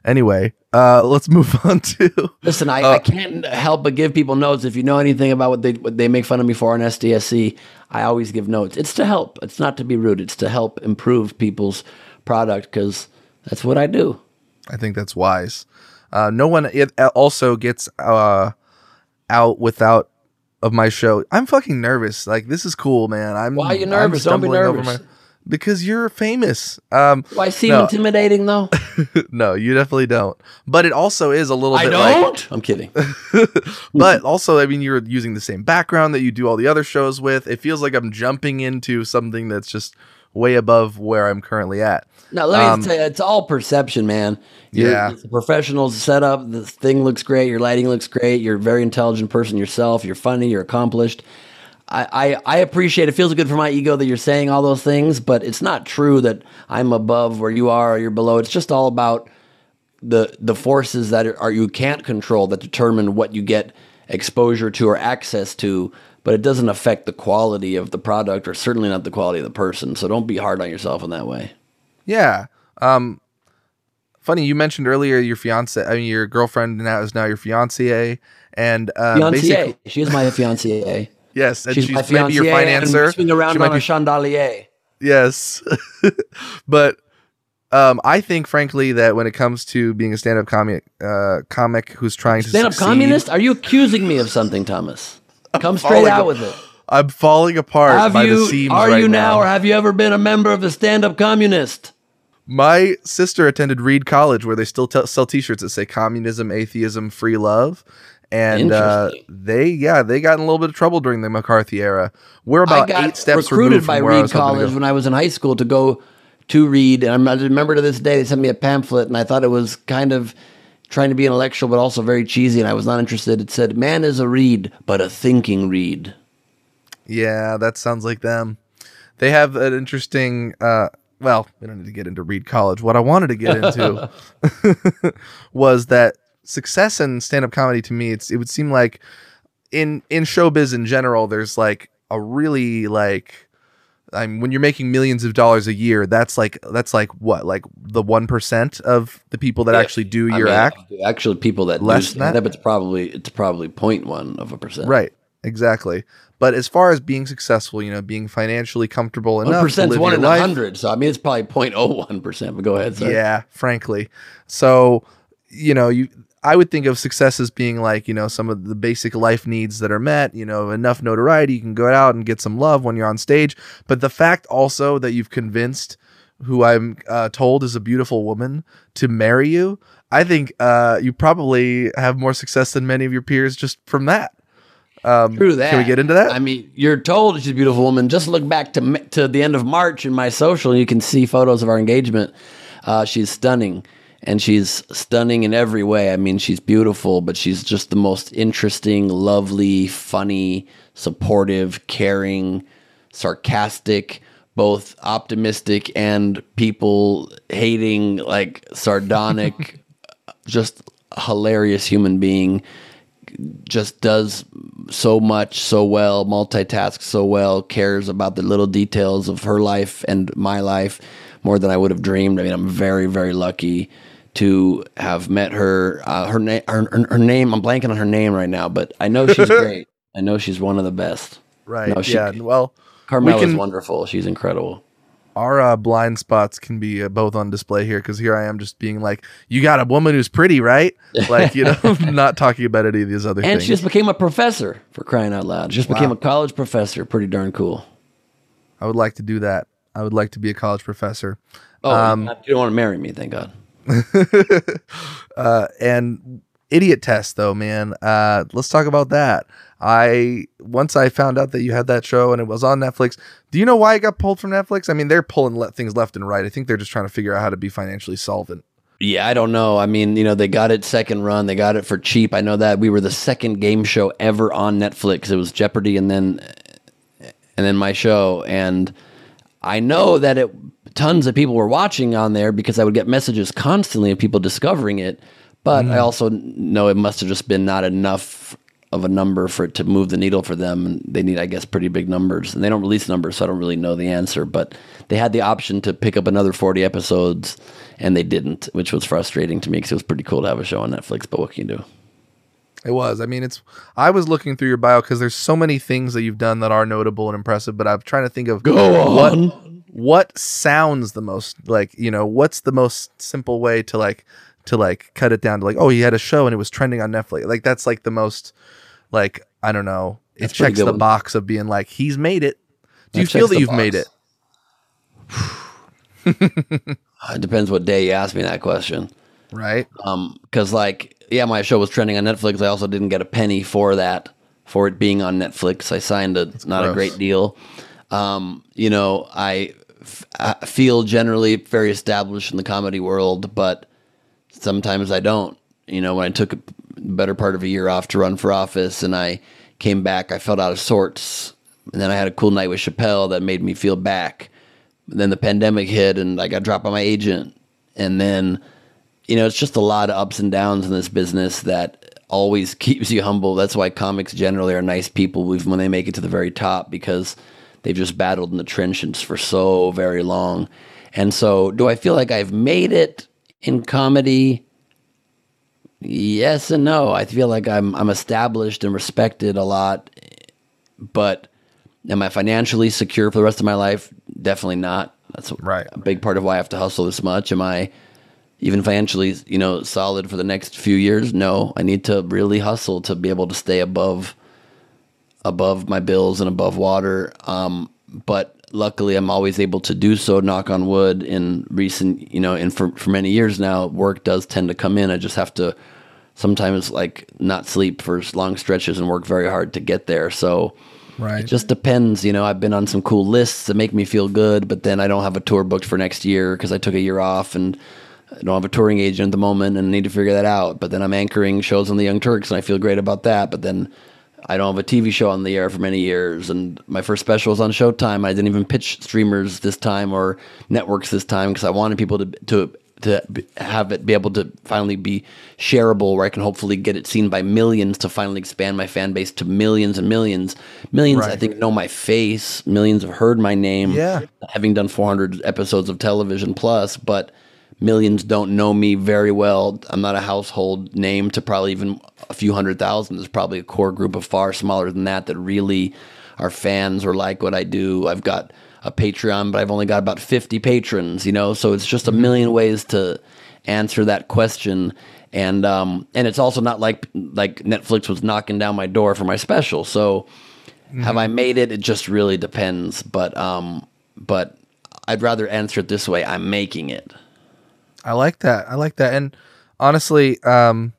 anyway, uh, let's move [LAUGHS] on to. Listen, I, uh, I can't help but give people notes. If you know anything about what they what they make fun of me for on SDSC, I always give notes. It's to help. It's not to be rude. It's to help improve people's product because that's what I do. I think that's wise. Uh, no one it also gets uh, out without of my show. I'm fucking nervous. Like this is cool, man. I'm. Why are you nervous? Don't be nervous. My, because you're famous. Um, Do I seem no. intimidating though? [LAUGHS] no, you definitely don't. But it also is a little I bit. don't. Like, I'm kidding. [LAUGHS] [LAUGHS] but also, I mean, you're using the same background that you do all the other shows with. It feels like I'm jumping into something that's just way above where I'm currently at. No, let me um, tell you, it's all perception, man. You're, yeah, the professional setup. The thing looks great. Your lighting looks great. You're a very intelligent person yourself. You're funny. You're accomplished. I, I, I appreciate it. Feels good for my ego that you're saying all those things, but it's not true that I'm above where you are or you're below. It's just all about the the forces that are, are you can't control that determine what you get exposure to or access to but it doesn't affect the quality of the product or certainly not the quality of the person. So don't be hard on yourself in that way. Yeah. Um, funny you mentioned earlier your fiance. I mean, your girlfriend now is now your fiance, and uh, fiance. She is my fiance. Yes, and she's, she's maybe your financer. Swing around she on a chandelier. Yes, [LAUGHS] but um, I think, frankly, that when it comes to being a stand-up comic, uh, comic who's trying to stand-up communist, are you accusing me of something, Thomas? Come straight out with it. I'm falling apart have by you, the seams. Are right you now, now, or have you ever been a member of the Stand Up Communist? My sister attended Reed College, where they still t- sell T-shirts that say "Communism, Atheism, Free Love," and uh, they, yeah, they got in a little bit of trouble during the McCarthy era. We're about eight steps recruited by Reed College when I was in high school to go to Reed, and I remember to this day they sent me a pamphlet, and I thought it was kind of trying to be intellectual but also very cheesy, and I was not interested. It said, "Man is a reed, but a thinking reed." Yeah, that sounds like them. They have an interesting. Uh, well, we don't need to get into Reed College. What I wanted to get into [LAUGHS] [LAUGHS] was that success in stand-up comedy to me, it's it would seem like in in showbiz in general, there's like a really like I mean, when you're making millions of dollars a year, that's like that's like what, like the one percent of the people that yeah. actually do your I mean, act. Actually, people that less than that, it's probably it's probably 0.1 of a percent. Right, exactly. But as far as being successful, you know, being financially comfortable enough, percent is one in a hundred. So I mean, it's probably 0.01 percent. But go ahead. Sorry. Yeah, frankly. So you know, you I would think of success as being like, you know, some of the basic life needs that are met, you know, enough notoriety, you can go out and get some love when you're on stage. But the fact also that you've convinced who I'm uh, told is a beautiful woman to marry you, I think uh, you probably have more success than many of your peers just from that. Um, True that. Can we get into that? I mean, you're told she's a beautiful woman. Just look back to to the end of March in my social, and you can see photos of our engagement. Uh, she's stunning and she's stunning in every way. I mean, she's beautiful, but she's just the most interesting, lovely, funny, supportive, caring, sarcastic, both optimistic and people hating, like sardonic, [LAUGHS] just hilarious human being. Just does so much so well, multitasks so well, cares about the little details of her life and my life more than I would have dreamed. I mean, I'm very, very lucky to have met her. Uh, her name, her, her, name. I'm blanking on her name right now, but I know she's [LAUGHS] great. I know she's one of the best. Right. No, she, yeah. Well, Carmela is wonderful. She's incredible. Our uh, blind spots can be uh, both on display here because here I am just being like, "You got a woman who's pretty, right?" [LAUGHS] Like you know, [LAUGHS] not talking about any of these other and things. And she just became a professor for crying out loud. She just wow. became a college professor. Pretty darn cool. I would like to do that. I would like to be a college professor. Oh, um, you don't want to marry me, thank God. [LAUGHS] uh, and Idiotest though, man. Uh, let's talk about that. I once I found out that you had that show and it was on Netflix. Do you know why it got pulled from Netflix? I mean, they're pulling le- things left and right. I think they're just trying to figure out how to be financially solvent. Yeah, I don't know. I mean, you know, they got it second run. They got it for cheap. I know that we were the second game show ever on Netflix. It was Jeopardy and then and then my show and I know that it tons of people were watching on there because I would get messages constantly of people discovering it. But I mm. also know it must have just been not enough of a number for it to move the needle for them. And they need, I guess, pretty big numbers. And they don't release numbers, so I don't really know the answer. But they had the option to pick up another 40 episodes, and they didn't, which was frustrating to me because it was pretty cool to have a show on Netflix. But what can you do? It was. I mean, it's. I was looking through your bio because there's so many things that you've done that are notable and impressive. But I'm trying to think of Go on. what sounds the most like you know what's the most simple way to like to like cut it down to like oh he had a show and it was trending on Netflix like that's like the most like I don't know it That's checks the one. box of being like he's made it. Do you feel that you've made it? [SIGHS] It depends what day you ask me that question. Right. Um, because like, yeah, my show was trending on Netflix. I also didn't get a penny for that, for it being on Netflix. I signed a not a great deal. Um, you know, I, f- feel generally very established in the comedy world, but sometimes I don't. You know, when I took a better part of a year off to run for office and I came back, I felt out of sorts. And then I had a cool night with Chappelle that made me feel back. then the pandemic hit and I got dropped by my agent. And then, you know, it's just a lot of ups and downs in this business that always [LAUGHS] keeps you humble. That's why comics generally are nice people when they make it to the very top because they've just battled in the trenches for so very long. And so, do I feel like I've made it in comedy? Yes and no. I feel like I'm I'm established and respected a lot, but am I financially secure for the rest of my life? Definitely not. That's Right. a big part of why I have to hustle this much. Am I even financially, you know, solid for the next few years? No. I need to really hustle to be able to stay above above my bills and above water. Um, but luckily, I'm always able to do so. Knock on wood. In recent, you know, and for for many years now, work does tend to come in. I just have to sometimes like not sleep for long stretches and work very hard to get there. So. Right. It just depends, you know. I've been on some cool lists that make me feel good, but then I don't have a tour booked for next year because I took a year off and I don't have a touring agent at the moment and I need to figure that out. But then I'm anchoring shows on the Young Turks and I feel great about that. But then I don't have a TV show on the air for many years, and my first special was on Showtime. I didn't even pitch streamers this time or networks this time because I wanted people to to to have it be able to finally be shareable, where I can hopefully get it seen by millions to finally expand my fan base to millions and millions. Millions, I think, know my face. Millions have heard my name. Yeah. having done 400 episodes of television plus, but millions don't know me very well. I'm not a household name to probably even a few hundred thousand. There's probably a core group of far smaller than that that really are fans or like what I do. I've got a Patreon, but I've only got about 50 patrons, you know, so it's just a million ways to answer that question. And um, and it's also not like like Netflix was knocking down my door for my special. So have I made it? It just really depends. But um, but I'd rather answer it this way: I'm making it. I like that. I like that. And honestly, um,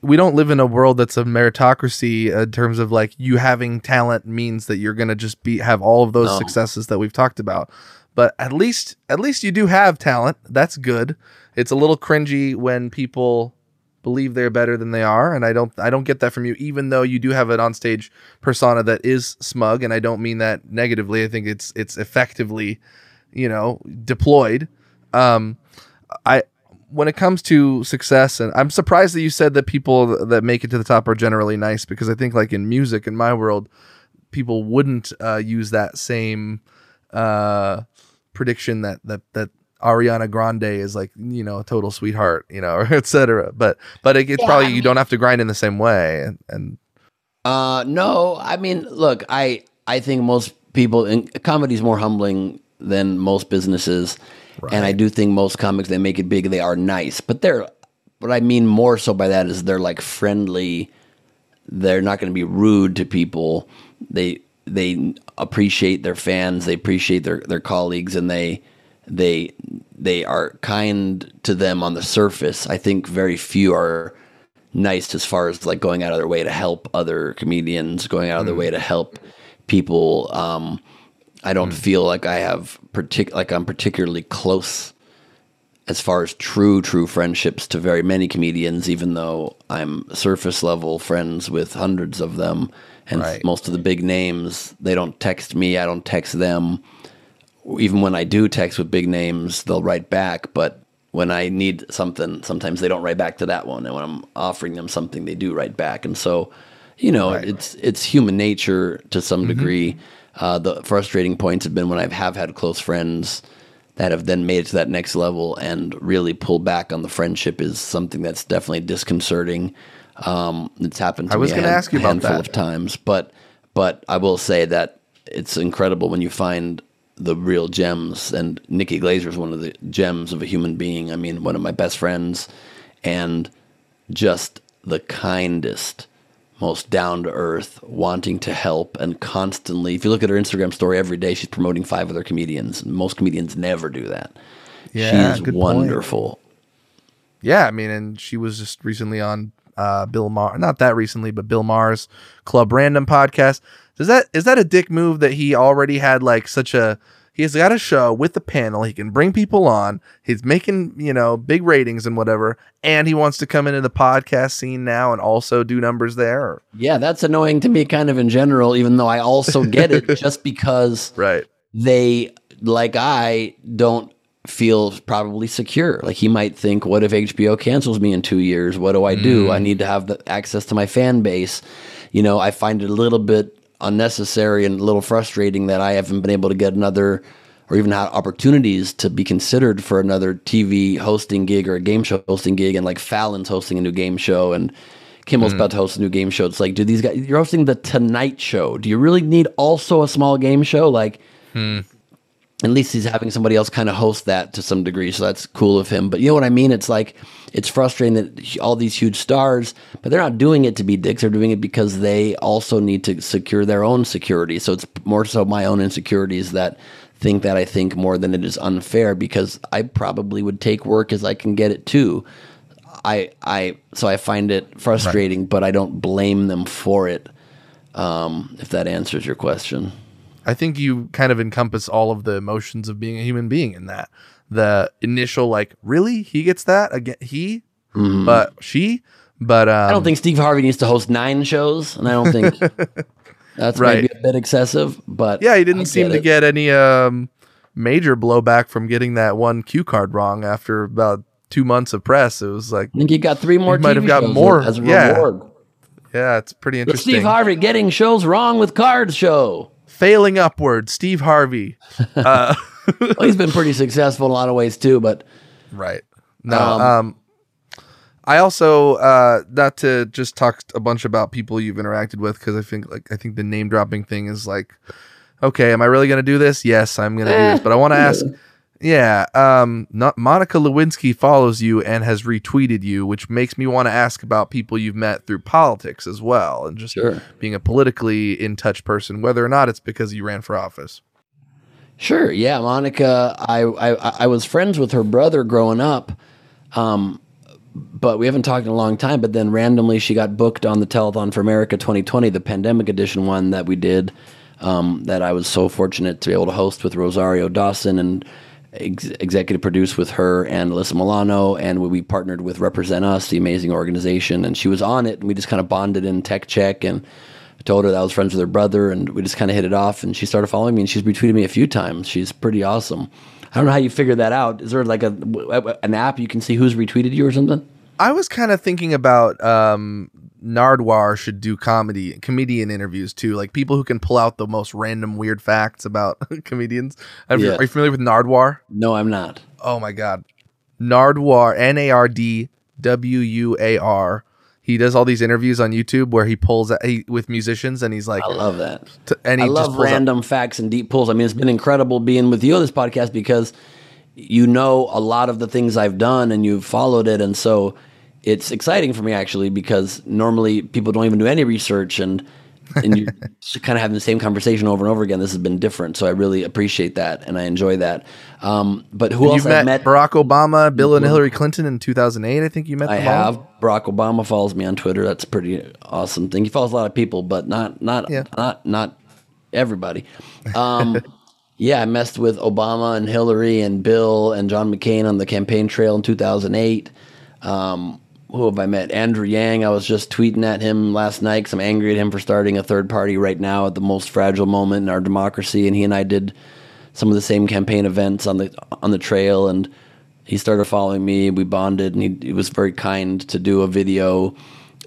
we don't live in a world that's a meritocracy in terms of like you having talent means that you're gonna just be have all of those No. successes that we've talked about. But at least at least you do have talent. That's good. It's a little cringy when people believe they're better than they are, and I don't I don't get that from you. Even though you do have an onstage persona that is smug, and I don't mean that negatively. I think it's it's effectively, you know, deployed. Um, I when it comes to success, and I'm surprised that you said that people that make it to the top are generally nice because I think like in music in my world, people wouldn't uh, use that same uh, prediction that that that Ariana Grande is like you know a total sweetheart, you know, or [LAUGHS] et cetera. But but it, it's Yeah, probably I you don't have to grind in the same way, and, and Uh, no, I mean, look, I I think most people in comedy is more humbling than most businesses, and I do think most comics that make it big they are nice, but they're what I mean more so by that is they're like friendly. They're not going to be rude to people. They they appreciate their fans. They appreciate their their colleagues, and they they they are kind to them on the surface. I think very few are nice as far as like going out of their way to help other comedians, going out of their way to help people. Um, I don't feel like I have partic- like I'm particularly close as far as true true friendships to very many comedians, even though I'm surface level friends with hundreds of them, and Right. most of the big names they don't text me, I don't text them. even when I do text with big names, they'll write back. But when I need something, sometimes they don't write back to that one. And when I'm offering them something, they do write back. And so, you know, right. it's it's human nature to some mm-hmm. degree. Uh, the frustrating points have been when I have had close friends that have then made it to that next level and really pull back on the friendship is something that's definitely disconcerting. Um, it's happened to I was me a hand, ask you about handful that. of times, but but I will say that it's incredible when you find the real gems. And Nikki Glazer is one of the gems of a human being. I mean, one of my best friends, and just the kindest, most down to earth, wanting to help, and constantly. If you look at her Instagram story every day, she's promoting five other comedians. Most comedians never do that. Yeah, she's wonderful. Point. Yeah, I mean, and she was just recently on uh, Bill Maher, not that recently, but Bill Maher's Club Random podcast. Does that is that a dick move that he already had like such a he's got a show with the panel, he can bring people on, he's making, you know, big ratings and whatever, and he wants to come into the podcast scene now and also do numbers there? Yeah, that's annoying to me kind of in general, even though I also get it [LAUGHS] just because right. they like I don't feel probably secure. Like he might think, what if HBO cancels me in two years? What do I do? Mm. I need to have the access to my fan base. You know, I find it a little bit unnecessary and a little frustrating that I haven't been able to get another or even had opportunities to be considered for another TV hosting gig or a game show hosting gig. And like Fallon's hosting a new game show and Kimmel's mm. about to host a new game show. It's like, do these guys, you're hosting the Tonight Show. Do you really need also a small game show? Like, hmm at least he's having somebody else kind of host that to some degree. So that's cool of him. But you know what I mean? It's like, it's frustrating that all these huge stars, but they're not doing it to be dicks. They're doing it because they also need to secure their own security. So it's more so my own insecurities that think that I think more than it is unfair because I probably would take work as I can get it too. I, I, so I find it frustrating, right. but I don't blame them for it. Um, if that answers your question. I think you kind of encompass all of the emotions of being a human being in that. The initial like, really, he gets that again, he, mm-hmm. but she, but um, I don't think Steve Harvey needs to host nine shows, and I don't think [LAUGHS] that's right. maybe a bit excessive. But yeah, he didn't seem to get any um, major blowback from getting that one cue card wrong after about two months of press. It was like I think he got three more. He might have got more as a yeah. reward. Yeah, it's pretty interesting. The Steve Harvey getting shows wrong with cards show failing upward, Steve Harvey. [LAUGHS] Uh, well, he's been pretty successful in a lot of ways too, but right. No, um, um I also uh, not to just talk a bunch about people you've interacted with because I think like I think the name dropping thing is like, okay, am I really gonna do this? Yes, I'm gonna do this, but I want to ask. [LAUGHS] Yeah, um, not Monica Lewinsky follows you and has retweeted you, which makes me want to ask about people you've met through politics as well, and just sure. being a politically in touch person, whether or not it's because you ran for office. Sure, yeah, Monica. I I, I was friends with her brother growing up, um, but we haven't talked in a long time. But then randomly, she got booked on the Telethon for America 2020, the pandemic edition one that we did. Um, that I was so fortunate to be able to host with Rosario Dawson and ex- executive produced with her and Alyssa Milano, and we partnered with Represent Us, the amazing organization, and she was on it, and we just kind of bonded in tech check, and I told her that I was friends with her brother, and we just kind of hit it off, and she started following me, and she's retweeted me a few times. She's pretty awesome. I don't know how you figure that out. Is there like a an app you can see who's retweeted you or something? I was kind of thinking about um, Nardwuar should do comedy comedian interviews too, like people who can pull out the most random weird facts about [LAUGHS] comedians. Yeah. You, are you familiar with Nardwuar? No, I'm not. Oh my god, Nardwuar N A R D W U A R. He does all these interviews on YouTube where he pulls out, he, with musicians and he's like, I love that. T- and he I love random up. facts and deep pulls. I mean, it's been incredible being with you on this podcast because you know a lot of the things I've done and you've followed it, and so it's exciting for me actually because normally people don't even do any research and and you kind of having the same conversation over and over again. This has been different, so I really appreciate that and I enjoy that. Um, but who else? You've met, met, Barack Obama, Bill, and Hillary Clinton in 2008. I think you met. I have. All? Barack Obama follows me on Twitter. That's a pretty awesome thing. He follows a lot of people, but not not yeah. not not everybody. Um, [LAUGHS] yeah, I messed with Obama and Hillary and Bill and John McCain on the campaign trail in 2008. Um, who have I met? Andrew Yang. I was just tweeting at him last night because I'm angry at him for starting a third party right now at the most fragile moment in our democracy. And he and I did some of the same campaign events on the on the trail, and he started following me. We bonded, and he, he was very kind to do a video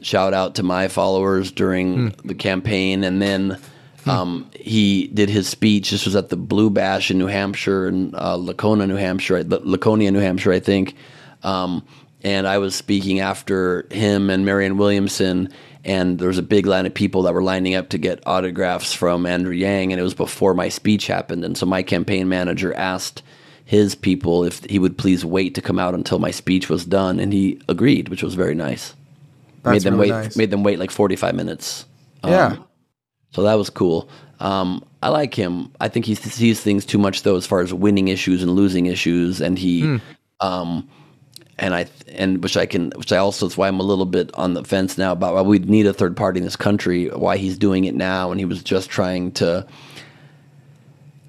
shout out to my followers during hmm. the campaign, and then. Um, he did his speech. This was at the Blue Bash in New Hampshire and uh, Laconia, New Hampshire, Laconia, New Hampshire, I think. Um, and I was speaking after him and Marianne Williamson, and there was a big line of people that were lining up to get autographs from Andrew Yang, and it was before my speech happened. And so my campaign manager asked his people if he would please wait to come out until my speech was done, and he agreed, which was very nice. That's made them really wait. Nice. Made them wait like forty five minutes. Um, yeah. So that was cool. Um, I like him. I think he sees things too much though, as far as winning issues and losing issues, and he. Mm. Um, and I and which I can which I also that's why I'm a little bit on the fence now about why we need a third party in this country, why he's doing it now, and he was just trying to.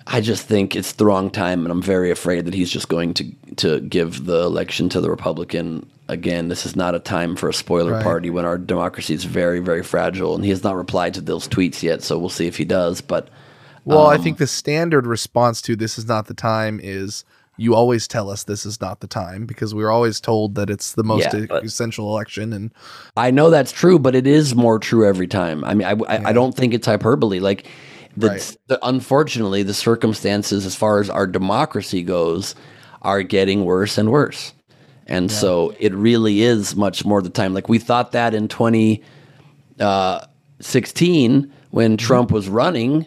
I just think it's the wrong time, and I'm very afraid that he's just going to to give the election to the Republican again. This is not a time for a spoiler right. party when our democracy is very very fragile, and he has not replied to those tweets yet. So we'll see if he does. But well, um, I think the standard response to this is not the time is you always tell us this is not the time because we're always told that it's the most yeah, essential election and i know that's true but it is more true every time i mean i, I, yeah. I don't think it's hyperbole like the, right. the, unfortunately the circumstances as far as our democracy goes are getting worse and worse and yeah. so it really is much more the time like we thought that in 2016 uh, when mm-hmm. trump was running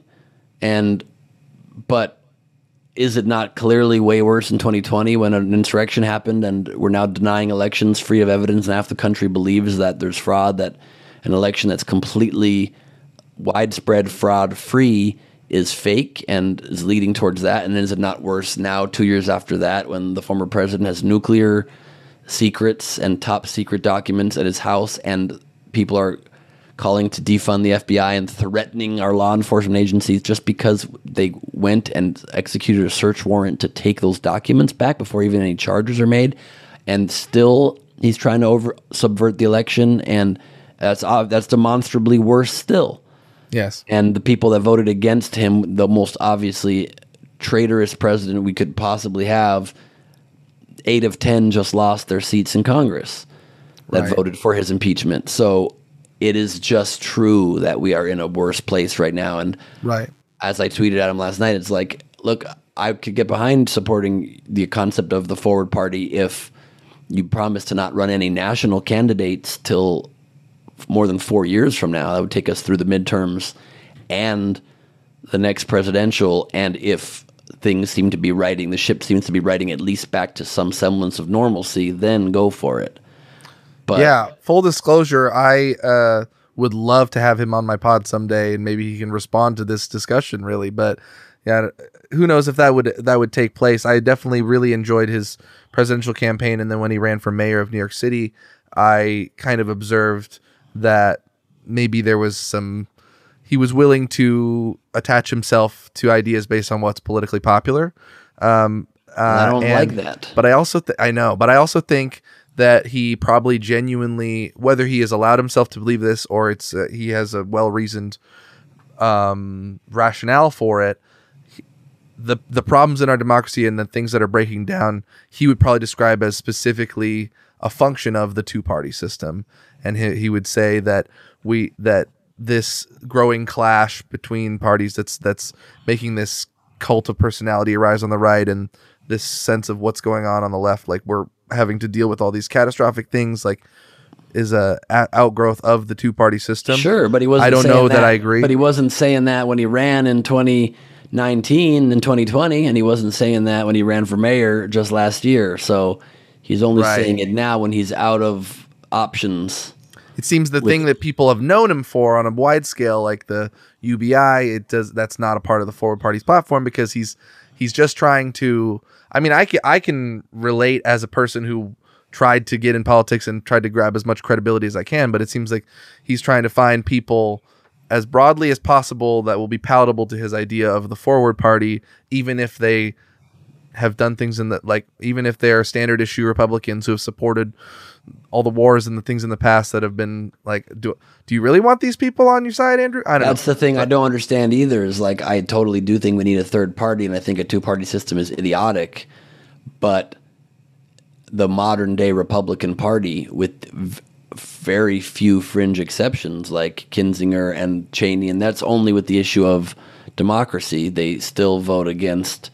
and but is it not clearly way worse in 2020 when an insurrection happened and we're now denying elections free of evidence and half the country believes that there's fraud that an election that's completely widespread fraud free is fake and is leading towards that? And is it not worse now 2 years after that when the former president has nuclear secrets and top secret documents at his house and people are calling to defund the FBI and threatening our law enforcement agencies just because they went and executed a search warrant to take those documents back before even any charges are made. And still, he's trying to over subvert the election, and that's uh, that's demonstrably worse still. Yes. And the people that voted against him, the most obviously traitorous president we could possibly have, eight of ten just lost their seats in Congress that right. voted for his impeachment. So it is just true that we are in a worse place right now. And right as I tweeted at him last night, it's like, look, I could get behind supporting the concept of the forward party if you promise to not run any national candidates till more than four years from now. That would take us through the midterms and the next presidential. And if things seem to be writing, the ship seems to be writing at least back to some semblance of normalcy, then go for it. But yeah, full disclosure, I uh, would love to have him on my pod someday, and maybe he can respond to this discussion. Really, but yeah, who knows if that would that would take place? I definitely really enjoyed his presidential campaign, and then when he ran for mayor of New York City, I kind of observed that maybe there was some he was willing to attach himself to ideas based on what's politically popular. Um, uh, I don't and, like that. But I also th- I know, but I also think that he probably genuinely, whether he has allowed himself to believe this or it's uh, he has a well reasoned um, rationale for it, the the problems in our democracy and the things that are breaking down, he would probably describe as specifically a function of the two party system, and he, he would say that we that this growing clash between parties that's that's making this cult of personality arise on the right and this sense of what's going on on the left like we're having to deal with all these catastrophic things like is a, a outgrowth of the two party system. Sure, but he wasn't. I don't know that, that, I agree. But he wasn't saying that when he ran in 2019 and 2020, and he wasn't saying that when he ran for mayor just last year. So he's only right. saying it now when he's out of options. It seems the with, thing that people have known him for on a wide scale, like the UBI, it does. That's not a part of the Forward Party's platform because he's he's just trying to I mean, I can, I can relate as a person who tried to get in politics and tried to grab as much credibility as I can, but it seems like he's trying to find people as broadly as possible that will be palatable to his idea of the forward party, even if they have done things in that, like, even if they're standard issue Republicans who have supported all the wars and the things in the past that have been like do do you really want these people on your side andrew i don't that's know. the thing i don't understand either is like i totally do think we need a third party and i think a two-party system is idiotic but the modern day republican party with v- very few fringe exceptions like kinzinger and cheney and that's only with the issue of democracy they still vote against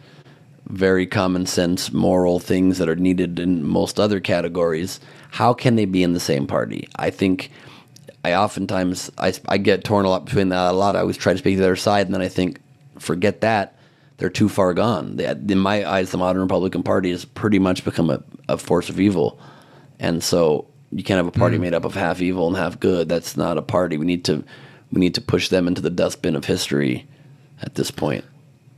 very common sense moral things that are needed in most other categories how can they be in the same party? I think I oftentimes I, I get torn a lot between that a lot. I always try to speak to the other side, and then I think, forget that. They're too far gone. They, in my eyes, the modern Republican Party has pretty much become a, a force of evil, and so you can't have a party mm. made up of half evil and half good. That's not a party. We need to we need to push them into the dustbin of history at this point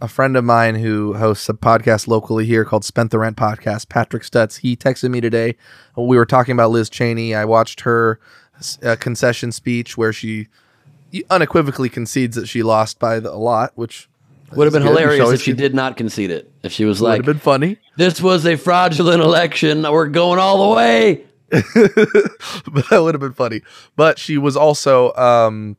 a friend of mine who hosts a podcast locally here called Spent the Rent Podcast, Patrick Stutz, he texted me today. We were talking about Liz Cheney. I watched her uh, concession speech where she unequivocally concedes that she lost by the, a lot, which would have been hilarious if she did not concede it. If she was like, would have been funny. This was a fraudulent election. We're going all the way. but [LAUGHS] that would have been funny. But she was also um,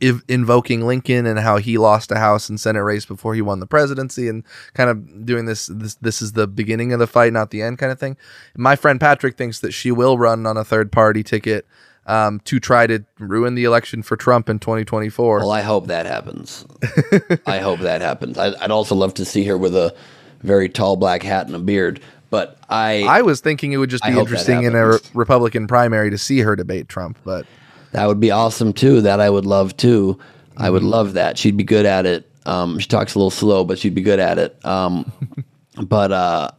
Iv- invoking Lincoln and how he lost a House and Senate race before he won the presidency, and kind of doing this. This this is the beginning of the fight, not the end, kind of thing. My friend Patrick thinks that she will run on a third party ticket um, to try to ruin the election for Trump in 2024. Well, I hope that happens. [LAUGHS] I hope that happens. I, I'd also love to see her with a very tall black hat and a beard. But I I was thinking it would just be interesting in a re- Republican primary to see her debate Trump, but that would be awesome too. That I would love too. Mm-hmm. I would mm-hmm. love that. She'd be good at it. Um, she talks a little slow, but she'd be good at it. Um, [LAUGHS] but uh,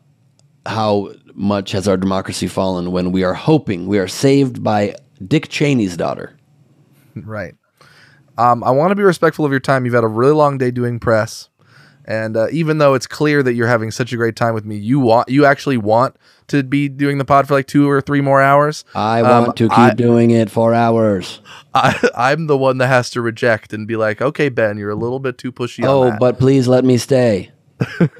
how much has our democracy fallen when we are hoping we are saved by Dick Cheney's daughter? Right. Um, I want to be respectful of your time. You've had a really long day doing press, and uh, even though it's clear that you're having such a great time with me, you want you actually want to be doing the pod for like two or three more hours. I want um, to keep I, doing it for hours. [LAUGHS] I, I'm the one that has to reject and be like, okay, Ben, you're a little bit too pushy. Oh, but please let me stay.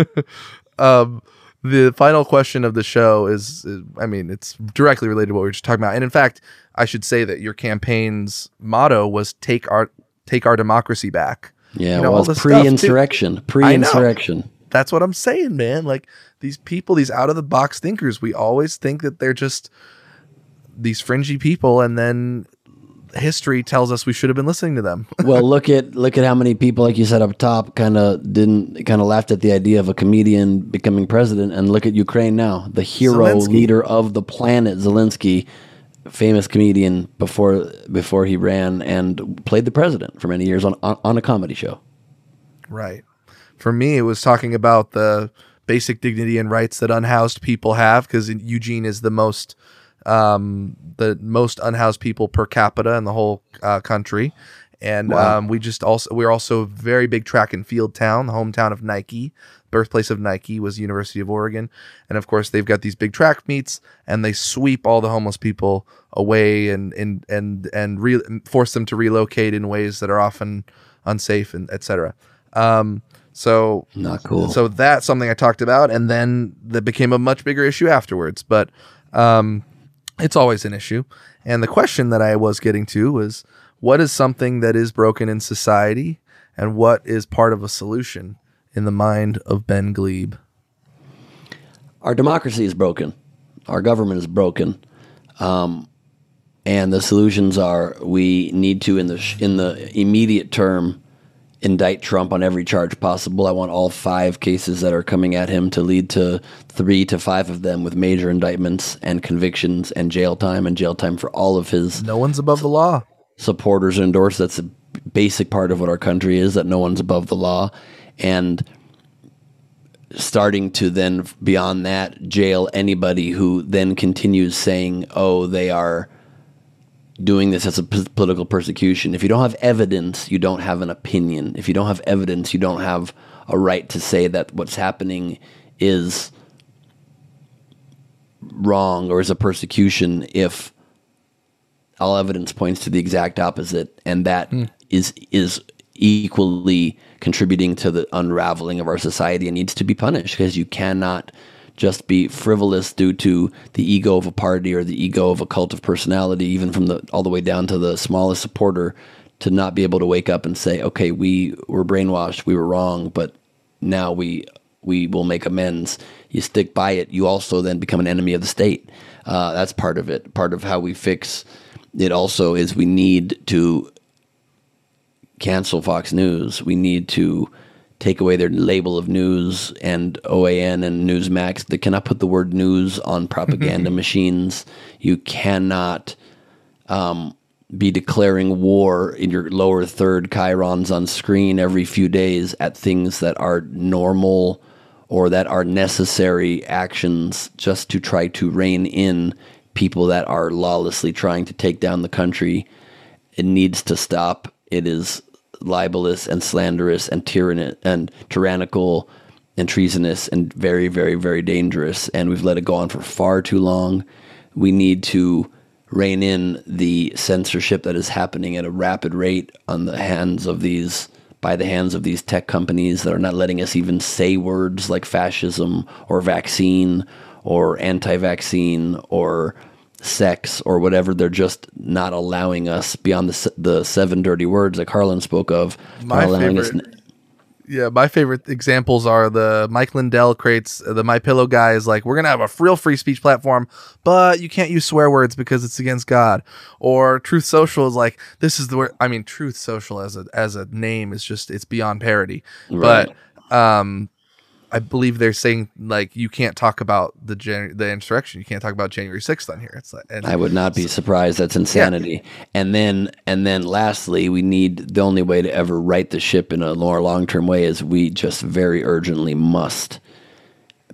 [LAUGHS] um, the final question of the show is, is, I mean, it's directly related to what we were just talking about. And in fact, I should say that your campaign's motto was "Take our take our democracy back." Yeah, you know, well, pre-insurrection, pre-insurrection. That's what I'm saying, man. Like these people, these out of the box thinkers, we always think that they're just these fringy people, and then history tells us we should have been listening to them. [LAUGHS] well, look at look at how many people, like you said up top, kind of didn't kind of laughed at the idea of a comedian becoming president, and look at Ukraine now, the hero Zelensky. leader of the planet, Zelensky, famous comedian before before he ran and played the president for many years on on, on a comedy show. Right. For me, it was talking about the basic dignity and rights that unhoused people have because Eugene is the most um, the most unhoused people per capita in the whole uh, country. And wow. um, we just also we're also a very big track and field town, the hometown of Nike, birthplace of Nike was University of Oregon, and of course they've got these big track meets, and they sweep all the homeless people away and and and and re- force them to relocate in ways that are often unsafe and etc. Um, so not cool. So that's something I talked about, and then that became a much bigger issue afterwards. But um, it's always an issue. And the question that I was getting to was, what is something that is broken in society, and what is part of a solution in the mind of Ben Gleib? Our democracy is broken. Our government is broken. Um, and the solutions are we need to in the sh- in the immediate term indict Trump on every charge possible. I want all five cases that are coming at him to lead to three to five of them with major indictments and convictions and jail time and jail time for all of his. No one's above the law. Supporters endorse. That's a basic part of what our country is that no one's above the law. And starting to then, beyond that, jail anybody who then continues saying, oh, they are doing this as a p- political persecution. If you don't have evidence, you don't have an opinion. If you don't have evidence, you don't have a right to say that what's happening is wrong or is a persecution if all evidence points to the exact opposite and that mm. is is equally contributing to the unraveling of our society and needs to be punished because you cannot just be frivolous due to the ego of a party or the ego of a cult of personality, even from the all the way down to the smallest supporter, to not be able to wake up and say, "Okay, we were brainwashed, we were wrong, but now we we will make amends." You stick by it. You also then become an enemy of the state. Uh, that's part of it. Part of how we fix it also is we need to cancel Fox News. We need to take away their label of news and OAN and Newsmax. They cannot put the word news on propaganda [LAUGHS] machines. You cannot um, be declaring war in your lower third chyrons on screen every few days at things that are normal or that are necessary actions just to try to rein in people that are lawlessly trying to take down the country. It needs to stop. It is libelous and slanderous and and tyrannical and treasonous and very, very, very dangerous. And we've let it go on for far too long. We need to rein in the censorship that is happening at a rapid rate on the hands of these by the hands of these tech companies that are not letting us even say words like fascism or vaccine or anti-vaccine or sex or whatever. They're just not allowing us beyond the the seven dirty words that Carlin spoke of. My favorite, yeah, my favorite examples are the Mike Lindell creates the My Pillow guy is like, we're gonna have a real free speech platform, but you can't use swear words because it's against God. Or Truth Social is like, this is the word. I mean, Truth Social as a as a name is just it's beyond parody. Right. But um, I believe they're saying like you can't talk about the Jan- the insurrection. You can't talk about January sixth on here. It's like I would not be surprised. That's insanity. Yeah. And then and then lastly, we need the only way to ever right the ship in a more long term way is we just very urgently must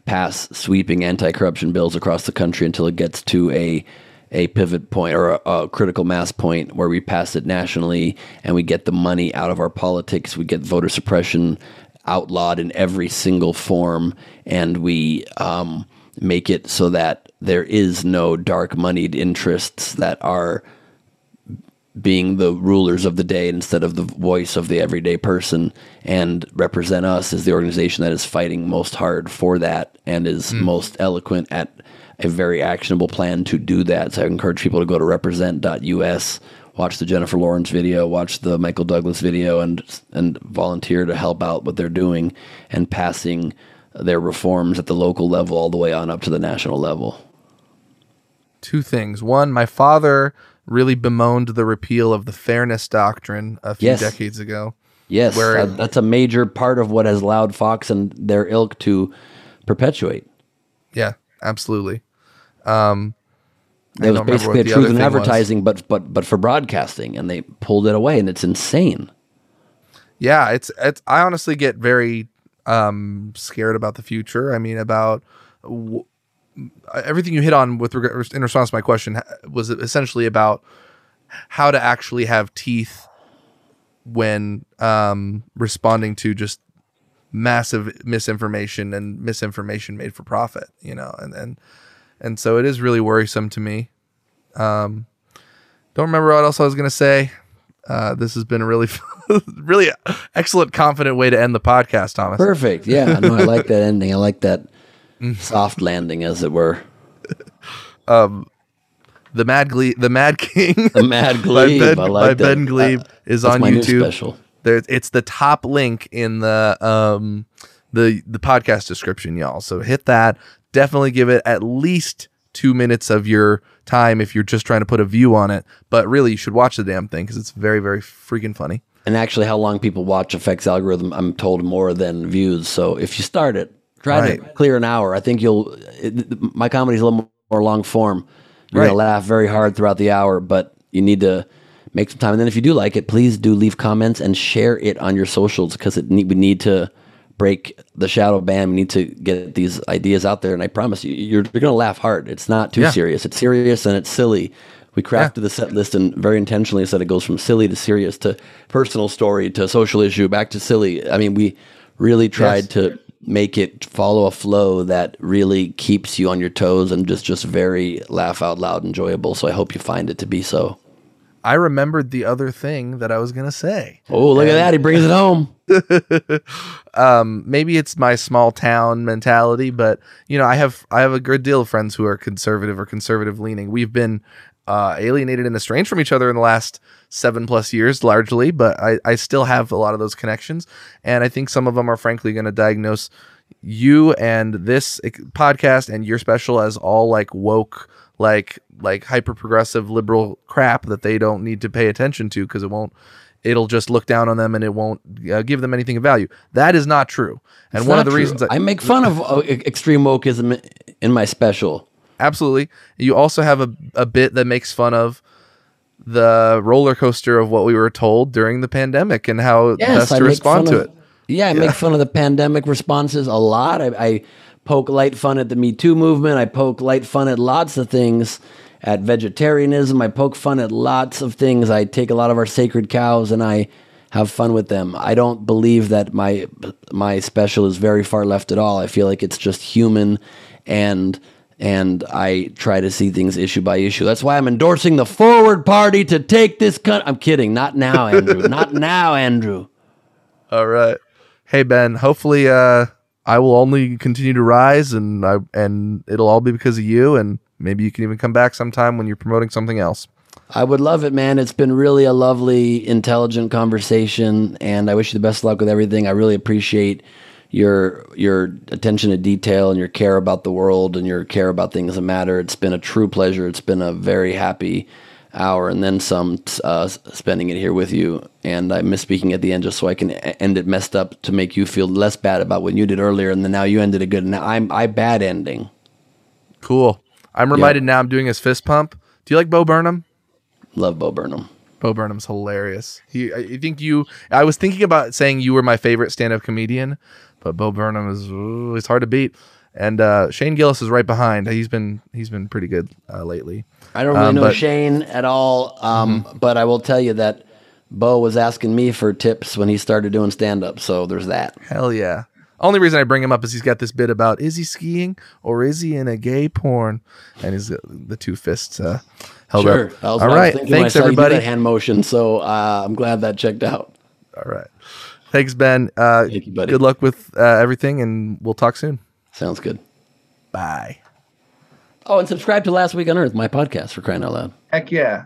pass sweeping anti corruption bills across the country until it gets to a a pivot point or a, a, critical mass point where we pass it nationally and we get the money out of our politics. We get voter suppression outlawed in every single form, and we um, make it so that there is no dark moneyed interests that are being the rulers of the day instead of the voice of the everyday person and represent us as the organization that is fighting most hard for that and is mm. most eloquent at a very actionable plan to do that. So I encourage people to go to represent.us watch the Jennifer Lawrence video, watch the Michael Douglas video, and and volunteer to help out what they're doing and passing their reforms at the local level all the way on up to the national level. Two things. One, my father really bemoaned the repeal of the fairness doctrine a few yes. decades ago. Yes, where uh, that's a major part of what has allowed Fox and their ilk to perpetuate. Yeah, absolutely. Um, it was basically a truth in advertising, was. but but but for broadcasting, and they pulled it away, and it's insane. Yeah, it's it's. I honestly get very um scared about the future. I mean, about w- everything you hit on with regard in response to my question was essentially about how to actually have teeth when um responding to just massive misinformation and misinformation made for profit. You know, and and and so it is really worrisome to me. Um, don't remember what else I was going to say. Uh, this has been a really, [LAUGHS] really excellent, confident way to end the podcast, Thomas. Perfect. Yeah, no, I like that [LAUGHS] ending. I like that soft landing, as it were. Um, the Mad Gleib, the Mad King, the Mad [LAUGHS] Gleib by Ben, like by ben Gleib uh, is on YouTube. There, it's the top link in the um the the podcast description, y'all. So hit that definitely give it at least two minutes of your time if you're just trying to put a view on it. But really, you should watch the damn thing because it's very, very freaking funny. And actually, how long people watch affects algorithm. I'm told more than views. So if you start it, try right. to clear an hour. I think you'll. It, my comedy is a little more long form. You're right. gonna laugh very hard throughout the hour, but you need to make some time. And then if you do like it, please do leave comments and share it on your socials because it need, we need to break the shadow ban. We need to get these ideas out there. And I promise you, you're, you're going to laugh hard. It's not too yeah. serious. It's serious and it's silly. We crafted yeah. the set list and very intentionally said it goes from silly to serious to personal story to social issue back to silly. I mean, we really tried yes. to make it follow a flow that really keeps you on your toes and just just very laugh out loud enjoyable. So I hope you find it to be so. I remembered the other thing that I was gonna say. Oh, look and, at that! He brings it home. [LAUGHS] um, maybe it's my small town mentality, but you know, I have I have a good deal of friends who are conservative or conservative leaning. We've been uh, alienated and estranged from each other in the last seven plus years, largely, but I, I still have a lot of those connections, and I think some of them are frankly going to diagnose you and this podcast and your special as all like woke like like hyper progressive liberal crap that they don't need to pay attention to because it won't it'll just look down on them and it won't uh, give them anything of value. That is not true. And it's one of the true. reasons I, I make fun of uh, extreme wokeism in my special. Absolutely. You also have a, a bit that makes fun of the roller coaster of what we were told during the pandemic and how yes, best I to respond to of, it. Yeah, I yeah. make fun of the pandemic responses a lot. I, I poke light fun at the Me Too movement. I poke light fun at lots of things, at vegetarianism. I poke fun at lots of things. I take a lot of our sacred cows and I have fun with them. I don't believe that my my special is very far left at all. I feel like it's just human and and I try to see things issue by issue. That's why I'm endorsing the Forward Party to take this country. I'm kidding. Not now, Andrew. Not now, Andrew. All right. Hey Ben. Hopefully, uh, I will only continue to rise, and I and it'll all be because of you. And maybe you can even come back sometime when you're promoting something else. I would love it, man. It's been really a lovely, intelligent conversation, and I wish you the best luck with everything. I really appreciate your your attention to detail and your care about the world and your care about things that matter. It's been a true pleasure. It's been a very happy hour and then some uh, spending it here with you. And I miss speaking at the end just so I can end it messed up to make you feel less bad about what you did earlier. And then now you ended it good. And now I'm I bad ending. Cool. I'm reminded now I'm doing his fist pump. Do you like Bo Burnham? Love Bo Burnham. Bo Burnham's hilarious. He, I think you. I was thinking about saying you were my favorite stand-up comedian, but Bo Burnham is ooh, it's hard to beat. And uh, Shane Gillis is right behind. He's been he's been pretty good uh, lately. I don't really um, know but, Shane at all, um, mm-hmm. but I will tell you that Bo was asking me for tips when he started doing stand up. So there's that. Hell yeah. Only reason I bring him up is he's got this bit about is he skiing or is he in a gay porn? And he's uh, the two fists uh, held sure. up. All right. Thanks, everybody. hand motion. So uh, I'm glad that checked out. All right. Thanks, Ben. Uh, Thank you, buddy. Good luck with uh, everything, and we'll talk soon. Sounds good. Bye. Oh, and subscribe to Last Week on Earth, my podcast for crying out loud. Heck yeah.